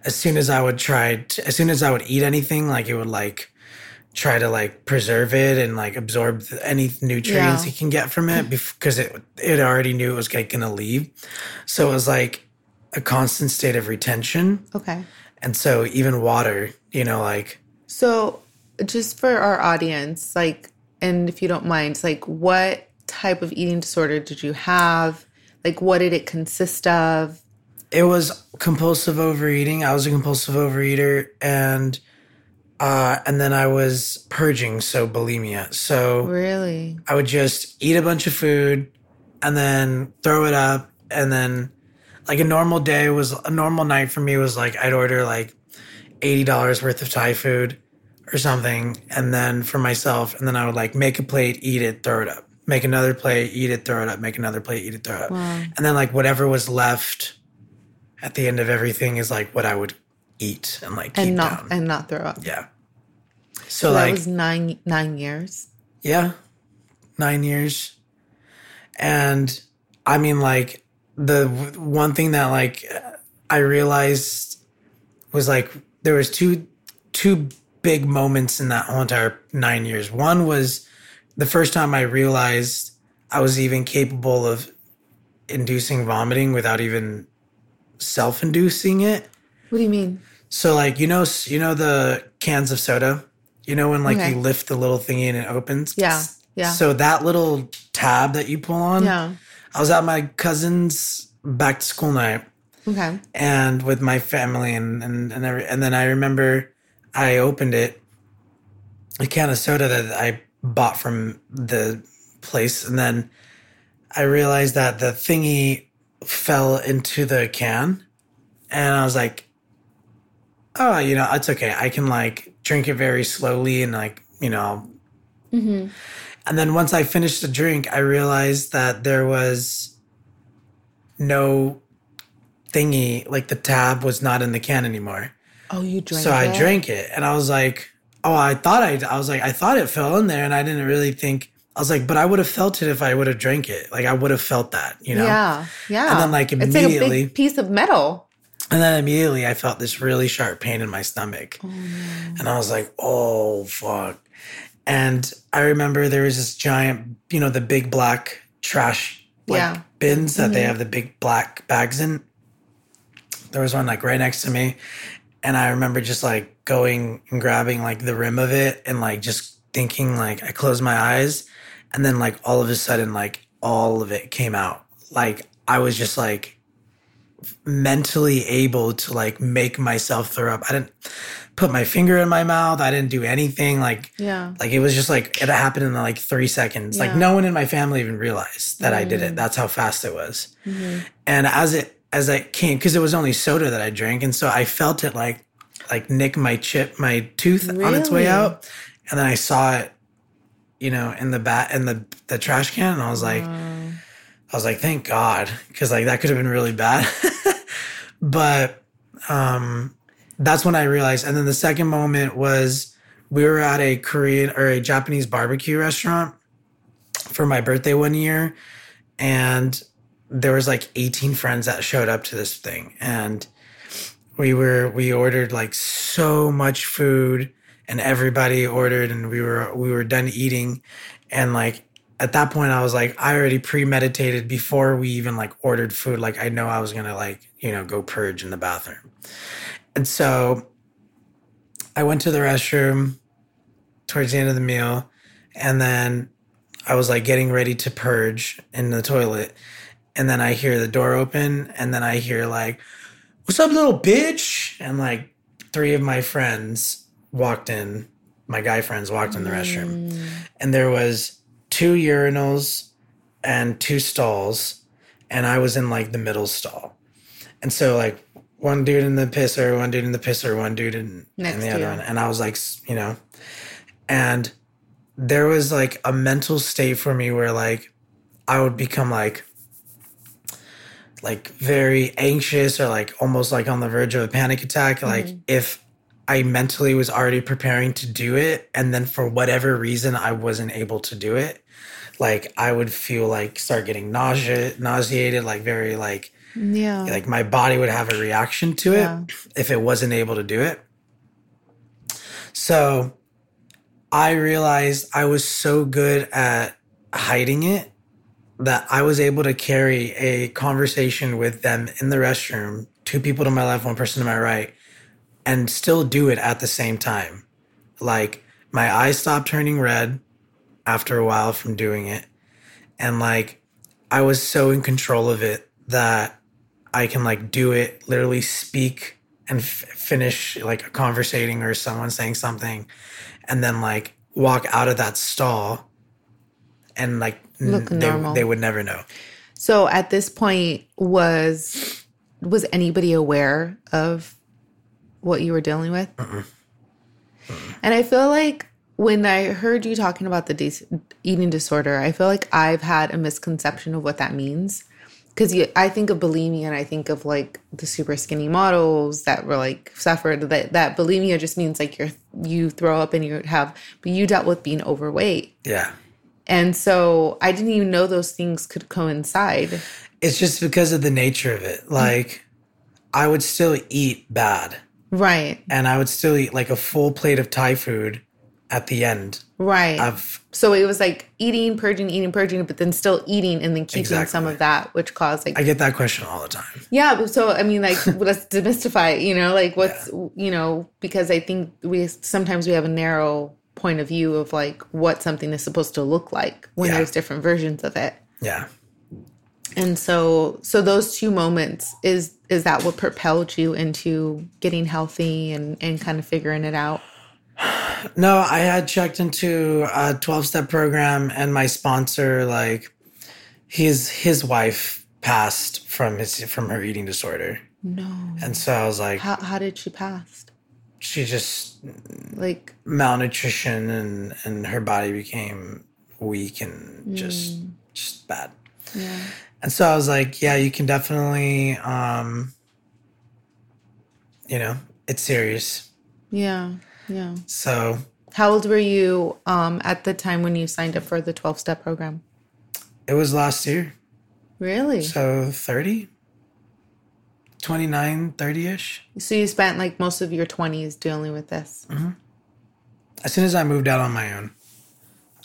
as soon as I would try, to, as soon as I would eat anything, like it would like try to like preserve it and like absorb any nutrients Yeah. it can get from it because it it already knew it was like gonna leave. So it was like a constant state of retention, Okay. and so even water, you know, like So, just for our audience, like, and if you don't mind, like what type of eating disorder did you have? Like what did it consist of? It was compulsive overeating. I was a compulsive overeater and uh, and then I was purging, so bulimia. So Really? I would just eat a bunch of food and then throw it up. And then, like, a normal day was a normal night for me was like I'd order like $80 worth of Thai food or something. And then for myself, and then I would like make a plate, eat it, throw it up. Make another plate, eat it, throw it up. Make another plate, eat it, throw it up. And then, like, whatever was left at the end of everything is like what I would eat and like keep And not down. and not throw up. yeah. So, So that was nine nine years. Yeah, nine years. And I mean, like, the w- one thing that, like, I realized was like there was two two big moments in that whole entire nine years. One was the first time I realized I was even capable of inducing vomiting without even self-inducing it. What do you mean? So like you know you know the cans of soda, you know when like Okay. you lift the little thingy and it opens. Yeah. Yeah. So that little tab that you pull on. yeah. I was at my cousin's back to school night Okay. and with my family and and and, every, and then I remember I opened it a can of soda that I bought from the place and then I realized that the thingy fell into the can and I was like oh you know it's okay I can like drink it very slowly and like you know Mm-hmm. and then once I finished the drink, I realized that there was no thingy, like the tab was not in the can anymore. Oh, you drank so I drank it and I was like, oh, I thought I, I was like, I thought it fell in there and I didn't really think, I was like, but I would have felt it if I would have drank it. Like I would have felt that, you know? Yeah. Yeah. And then, like, immediately it's like a big piece of metal. And then immediately I felt this really sharp pain in my stomach. Oh, And I was like, oh, fuck. And I remember there was this giant, you know, the big black trash like Yeah. bins that they mm-hmm. have the big black bags in. There was one like right next to me. And I remember just like going and grabbing like the rim of it and like just thinking like I closed my eyes and then like all of a sudden like all of it came out. Like I was just like mentally able to like make myself throw up. I didn't put my finger in my mouth. I didn't do anything like Yeah. like it was just like it happened in like three seconds. Like no one in my family even realized that I did it. Mm-hmm. That's how fast it was. Mm-hmm. And as it as I came, because it was only soda that I drank, and so I felt it like like nick my chip, my tooth on its way out, and then I saw it, you know, in the bat in the the trash can, and I was like, I was like, thank God, because like that could have been really bad. but um, that's when I realized. And then the second moment was we were at a Korean or a Japanese barbecue restaurant for my birthday one year, and there was like 18 friends that showed up to this thing, and we were we ordered like so much food, and everybody ordered, and we were we were done eating, and like at that point I was like I already premeditated before we even like ordered food. Like I know I was to like you know go purge in the bathroom. And so I went to the restroom towards the end of the meal and then I was like getting ready to purge in the toilet. And then I hear the door open and then I hear like what's up little bitch? And like three of my friends walked in my guy friends walked in the restroom. And there was two urinals and two stalls and i was in like the middle stall. And so like one dude in the pisser one dude in the pisser one dude in, Next in the other one. And i was like you know. And there was like a mental state for me where like i would become like like very anxious or like almost like on the verge of a panic attack. Like if I mentally was already preparing to do it and then for whatever reason I wasn't able to do it like I would feel like start getting nausea nauseated like very like Yeah. like my body would have a reaction to it Yeah. if it wasn't able to do it so I realized I was so good at hiding it that I was able to carry a conversation with them in the restroom, two people to my left, one person to my right, and still do it at the same time. Like my eyes stopped turning red. after a while from doing it. And like I was so in control of it that I can like do it, literally speak and f- finish like a conversating or someone saying something and then like walk out of that stall and like n- Look they, normal. they would never know. So at this point, was was anybody aware of what you were dealing with? And I feel like when I heard you talking about the dis- eating disorder, I feel like I've had a misconception of what that means. Because I think of bulimia and I think of like the super skinny models that were like suffered that that bulimia just means like you're you throw up and you have, but you dealt with being overweight, Yeah. and so I didn't even know those things could coincide. It's just because of the nature of it. Like I would still eat bad Right, and I would still eat like a full plate of Thai food at the end right. of so it was like eating, purging, eating, purging, but then still eating and then keeping some of that, which caused like I get that question all the time. yeah. So I mean, like let's demystify it. You know, like what's you know because I think we sometimes we have a narrow point of view of like what something is supposed to look like when Yeah. there's different versions of it. Yeah. And so so those two moments is is that what propelled you into getting healthy and and kind of figuring it out? No, I had checked into a 12 step program and my sponsor, like his his wife passed from his from her eating disorder. No. And so I was like, How how did she pass? she just Like malnutrition and and her body became weak and just mm. just bad. yeah. And so I was like, yeah, you can definitely um you know, it's serious. Yeah. Yeah. So How old were you um, at the time when you signed up for the 12 step program? it was last year. Really? So, So 30 29 30ish. So, you spent like most of your 20s dealing with this. As soon as I moved out on my own,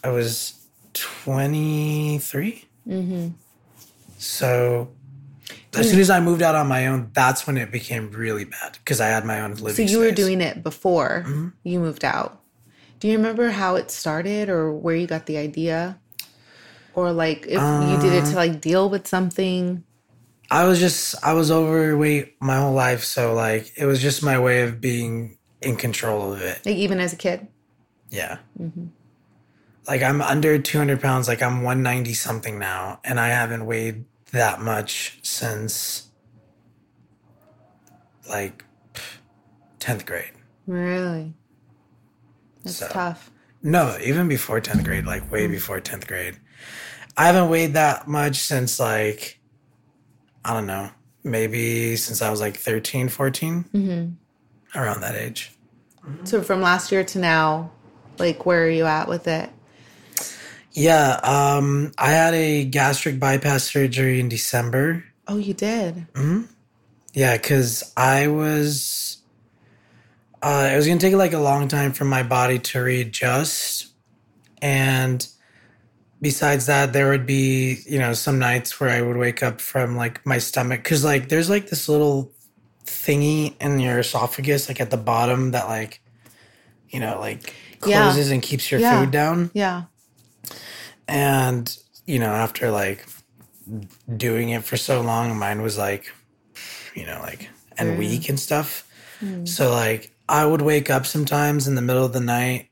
I was 23. Mm-hmm. So as soon as I moved out on my own, that's when it became really bad because I had my own living So you were doing it before mm-hmm. you moved out. Do you remember how it started or where you got the idea? Or like if you did it to um, like deal with something? I was just I was overweight my whole life, so like it was just my way of being in control of it. Like even as a kid? Yeah. Mm-hmm. Like I'm under 200 pounds. Like I'm 190 something now, and I haven't weighed that much since like 10th grade. Really? That's So- tough. No, even before 10th grade, like way hmm. before 10th grade. I haven't weighed that much since like, I don't know, maybe since I was like 13, 14, mm-hmm. around that age. So from last year to now, like where are you at with it? Yeah, um, I had a gastric bypass surgery in December. Oh, you did? Hmm. Yeah, because I was, uh, it was gonna take like a long time for my body to readjust, and besides that, there would be you know some nights where I would wake up from like my stomach because like there's like this little thingy in your esophagus, like at the bottom that like, you know, like Yeah. closes and keeps your Yeah. food down. Yeah. And, you know, after like doing it for so long, mine was like, you know, like, and mm. weak and stuff. Mm. So, like, I would wake up sometimes in the middle of the night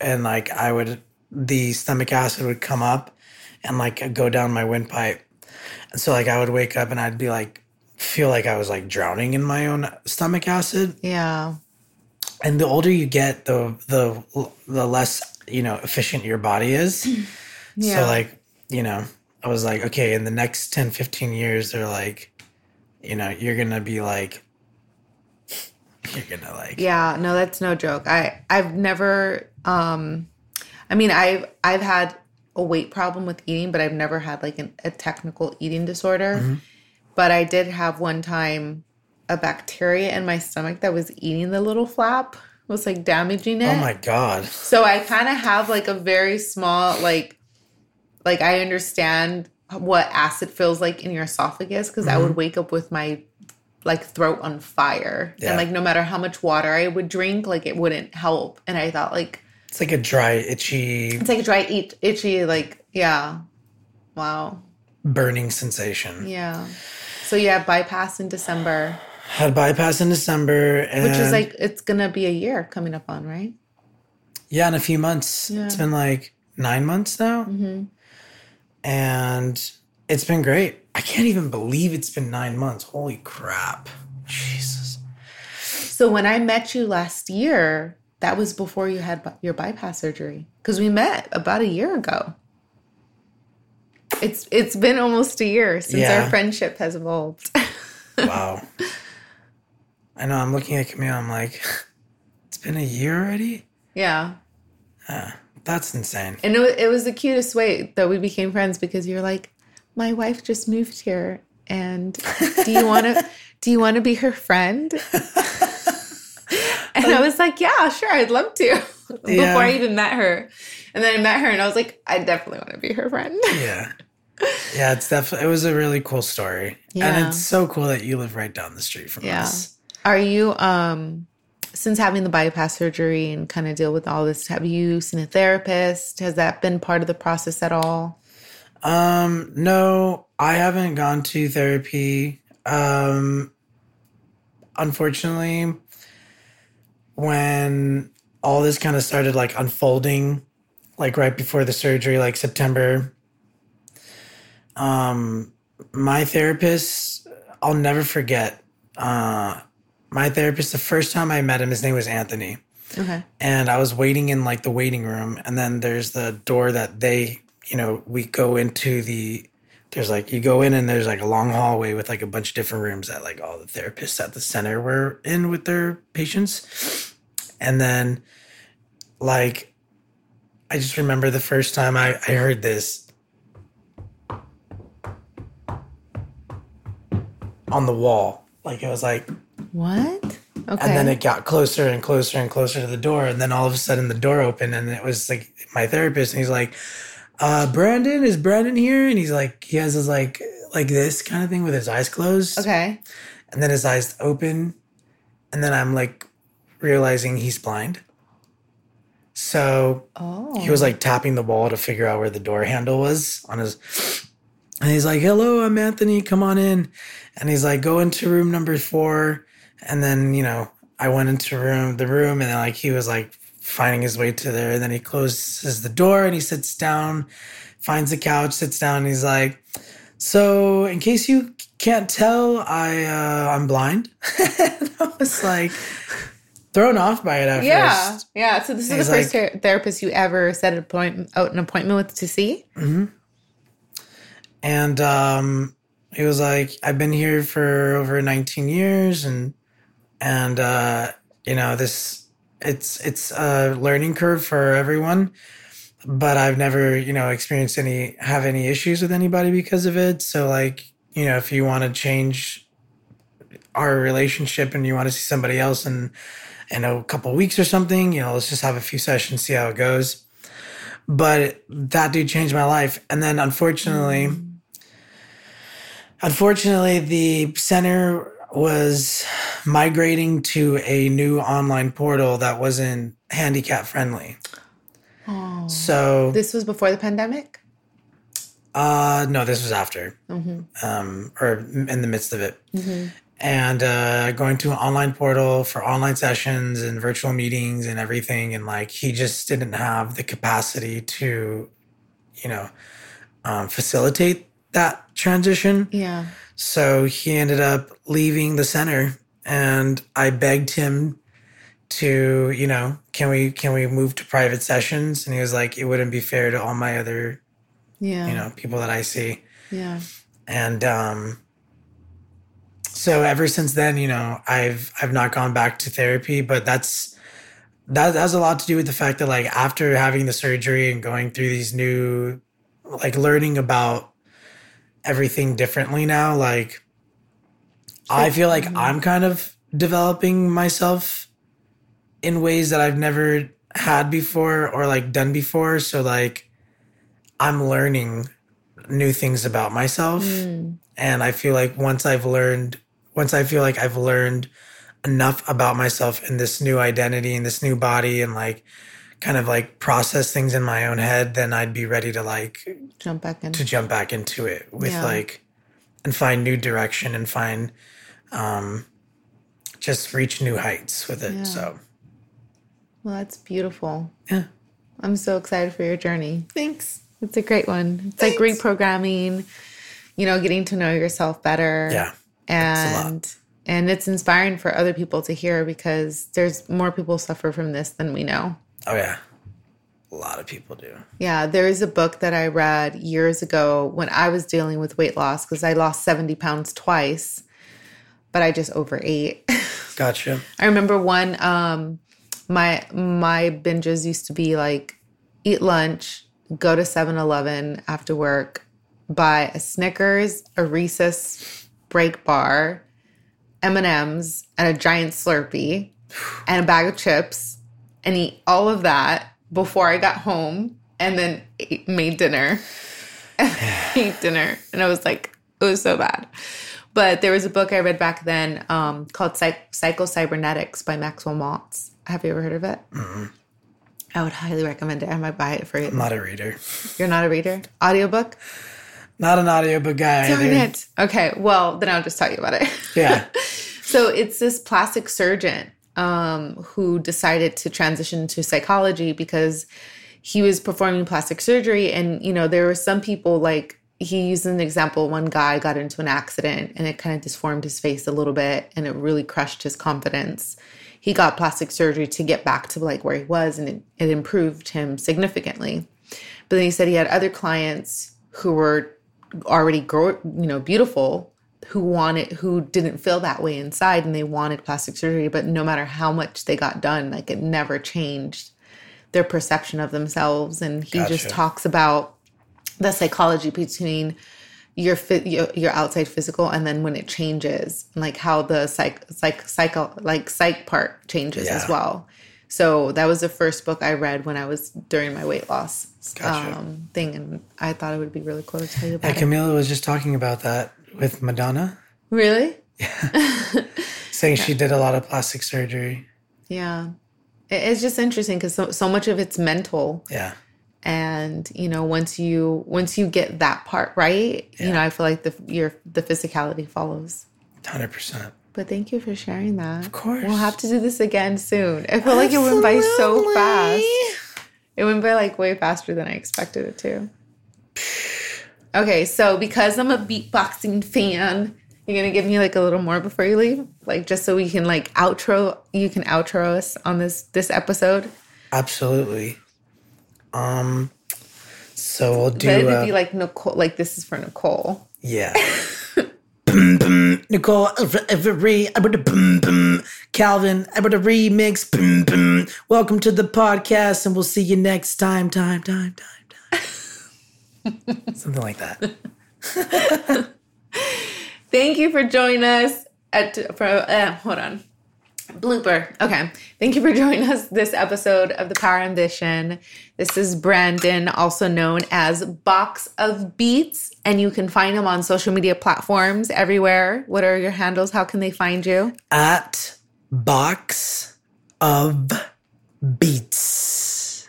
and, like, I would, the stomach acid would come up and, like, go down my windpipe. And so, like, I would wake up and I'd be like, feel like I was like drowning in my own stomach acid. Yeah. And the older you get, the, the, the less, you know, efficient your body is. Yeah. So like, you know, I was like, okay, in the next 10, 15 years, they're like, you know, you're gonna be like you're gonna like Yeah, no, that's no joke. I I've never um I mean, I've I've had a weight problem with eating, but I've never had like an, a technical eating disorder. But I did have one time a bacteria in my stomach that was eating the little flap, was like damaging it. Oh my god. So I kind of have like a very small like like I understand what acid feels like in your esophagus because I would mm-hmm. wake up with my like throat on fire Yeah. and like no matter how much water I would drink like it wouldn't help and I thought like It's like a dry, itchy, It's like a dry, itch, itchy, like yeah. Wow. burning sensation. Yeah. So you had bypass in December, Had bypass in December, and which is like it's gonna be a year coming up on, right? yeah, in a few months. Yeah. It's been like nine months now, mm-hmm. And it's been great. I can't even believe it's been nine months. Holy crap! Jesus. So when I met you last year, that was before you had your bypass surgery because we met about a year ago. It's it's been almost a year since Yeah. our friendship has evolved. Wow. I know. I'm looking at Camille. I'm like, it's been a year already. yeah. Ah. That's insane. And it was, it was the cutest way that we became friends because you're like, my wife just moved here, and do you want to do you want to be her friend? and I was like, yeah, sure, I'd love to. Before Yeah. I even met her, and then I met her, and I was like, I definitely want to be her friend. Yeah. Yeah, it's definitely it was a really cool story. Yeah. And it's so cool that you live right down the street from Yeah. us. Are you um since having the bypass surgery and kind of deal with all this, have you seen a therapist? Has that been part of the process at all? Um, no, I haven't gone to therapy. Um unfortunately, when all this kind of started like unfolding, like right before the surgery, like September, um, my therapist, I'll never forget. Uh, my therapist, the first time I met him, his name was Anthony Okay. and I was waiting in like the waiting room, and then there's the door that they, you know, we go into the. There's like you go in and there's like a long hallway with like a bunch of different rooms that like all the therapists at the center were in with their patients, and then, like, I just remember the first time I I heard this on the wall, like it was like What? Okay. and then it got closer and closer and closer to the door. And then all of a sudden the door opened and it was like my therapist. And he's like, uh, Brandon, is Brandon here? And he's like, he has his like, like this kind of thing with his eyes closed. okay. And then his eyes open. And then I'm like realizing he's blind. So Oh. he was like tapping the wall to figure out where the door handle was on his and he's like hello i'm anthony come on in and he's like go into room number four and then you know i went into room the room and then like he was like finding his way to there and then he closes the door and he sits down finds a couch sits down and he's like so in case you can't tell i uh i'm blind and i was like thrown off by it at yeah. first Yeah. So this is the first ther- therapist you ever set an appointment out an appointment with to see? and um he was like i've been here for over 19 years and and uh you know this it's it's a learning curve for everyone but i've never you know experienced any have any issues with anybody because of it. So like you know if you want to change our relationship and you want to see somebody else in in a couple weeks or something you know let's just have a few sessions see how it goes. But that dude changed my life. And then unfortunately unfortunately the center was migrating to a new online portal that wasn't handicap friendly Oh. so This was before the pandemic? uh no this was after Mm-hmm. um or in the midst of it and uh going to an online portal for online sessions and virtual meetings and everything and like he just didn't have the capacity to you know um, facilitate that transition Yeah. So he ended up leaving the center and I begged him to, you know, can we can we move to private sessions? And he was like, it wouldn't be fair to all my other, Yeah. you know, people that I see. Yeah. And um so ever since then, you know, I've I've not gone back to therapy, but that's that has a lot to do with the fact that like after having the surgery and going through these new like learning about everything differently now, like I feel like I'm kind of developing myself in ways that I've never had before or like done before. So like I'm learning new things about myself. Mm. And I feel like once I've learned, once I feel like I've learned enough about myself in this new identity and this new body and like kind of like process things in my own head, then I'd be ready to like Jump back in. to jump back into it with Yeah. like and find new direction and find um just reach new heights with it. Yeah. So Well, that's beautiful. yeah. I'm so excited for your journey. Thanks. It's a great one. It's like reprogramming, you know, getting to know yourself better. Yeah. And and it's inspiring for other people to hear because there's more people suffer from this than we know. Oh yeah. A lot of people do. Yeah, there is a book that I read years ago when I was dealing with weight loss because I lost 70 pounds twice, but I just overate. Gotcha. I remember one um my my binges used to be like eat lunch, go to 7-Eleven after work, buy a Snickers, a Reese's break bar, M&Ms, and a giant Slurpee and a bag of chips and eat all of that before I got home and then ate, made dinner. ate dinner and I was like it was so bad. But there was a book I read back then um, called Psych- Psycho-Cybernetics by Maxwell Maltz. Have you ever heard of it? I would highly recommend it. I might buy it for you. I'm not a reader. You're not a reader? Audiobook? Not an audiobook guy Darn either. it. Okay, well, then I'll just tell you about it. Yeah. So it's this plastic surgeon um, who decided to transition to psychology because he was performing plastic surgery. And, you know, there were some people like, he used an example one guy got into an accident and it kind of disformed his face a little bit and it really crushed his confidence. He got plastic surgery to get back to like where he was and it, it improved him significantly. But then he said he had other clients who were already grow, you know, beautiful who wanted who didn't feel that way inside and they wanted plastic surgery but no matter how much they got done like it never changed their perception of themselves and he just talks about the psychology between your fit your, your outside physical and then when it changes like how the psych psych psycho like psych part changes as Yeah. well so that was the first book i read when i was during my weight loss Gotcha. um, thing and i thought it would be really cool to tell you Yeah, about it Camila was just talking about that with Madonna, really yeah saying she did a lot of plastic surgery. Yeah. It's just interesting because so, so much of it's mental. Yeah. And, you know, once you once you get that part right, you know, I feel like the your the physicality follows. 100%. But thank you for sharing that. Of course. We'll have to do this again soon. I feel like it went by so fast. It went by like way faster than I expected it to. Okay, so because I'm a beatboxing fan, you're gonna give me like a little more before you leave? Like just so we can like outro you can outro us on this this episode. Absolutely. Um, so we'll do. But it'd uh, be like Nicole like this is for Nicole. Yeah. boom, boom. Nicole Every, I would have boom, boom. Calvin, I would have remix. Boom, boom. Welcome to the podcast, and we'll see you next time, time, time, time, time. Something like that. Thank you for joining us at for uh, hold on. Blooper. Okay. Thank you for joining us this episode of The Power Ambition. This is Brandon, also known as Box of Beats, and you can find him on social media platforms everywhere. What are your handles? How can they find you? At box of beats.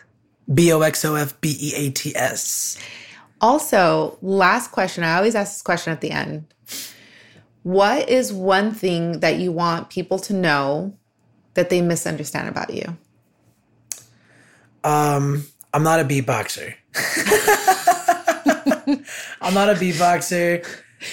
B O X O F B E A T S. Also, last question. I always ask this question at the end. What is one thing that you want people to know that they misunderstand about you? Um, I'm not a beatboxer. I'm not a beatboxer.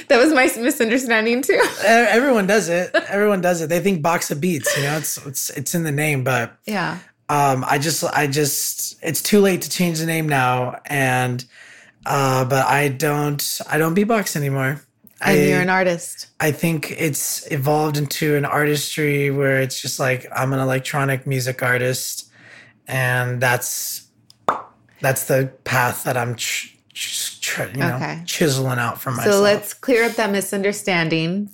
That was my misunderstanding too. Everyone does it. Everyone does it. They think box of beats. You know, it's it's it's in the name, but Yeah. um, I just I just it's too late to change the name now, and uh, but I don't I don't beatbox anymore. And I, you're an artist. I think it's evolved into an artistry where it's just like I'm an electronic music artist, and that's that's the path that I'm ch- ch- you know Okay. chiseling out for myself. So let's clear up that misunderstanding.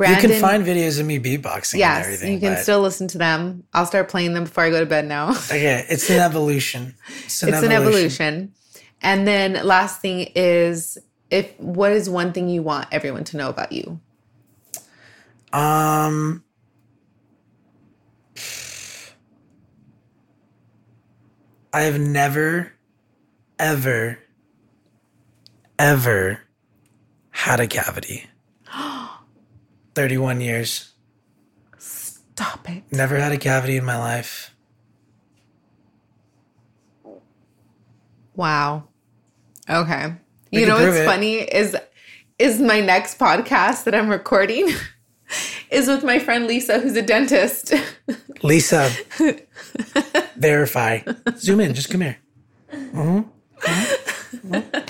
you can find videos of me beatboxing and yes, everything. you can still listen to them. I'll start playing them before I go to bed now. Okay, it's an evolution. It's an, it's evolution. an evolution. And then last thing is if what is one thing you want everyone to know about you? Um, I have never, ever, ever had a cavity. 31 years. Stop it. Never had a cavity in my life. Wow. Okay. We you know what's it. funny is is my next podcast that I'm recording is with my friend Lisa, who's a dentist. Lisa, verify. Zoom in. Just come here. Mhm. Mhm.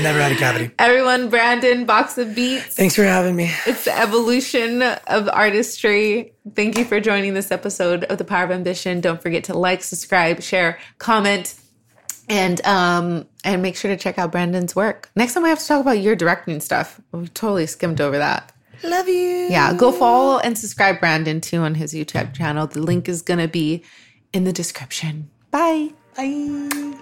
Never had a cavity. Everyone, Brandon, Box of Beats. Thanks for having me. It's the evolution of artistry. Thank you for joining this episode of The Power of Ambition. Don't forget to like, subscribe, share, comment, and um and make sure to check out Brandon's work. Next time I have to talk about your directing stuff. We totally skimmed over that. Love you. Yeah, go follow and subscribe Brandon too on his YouTube channel. The link is gonna be in the description. Bye. Bye.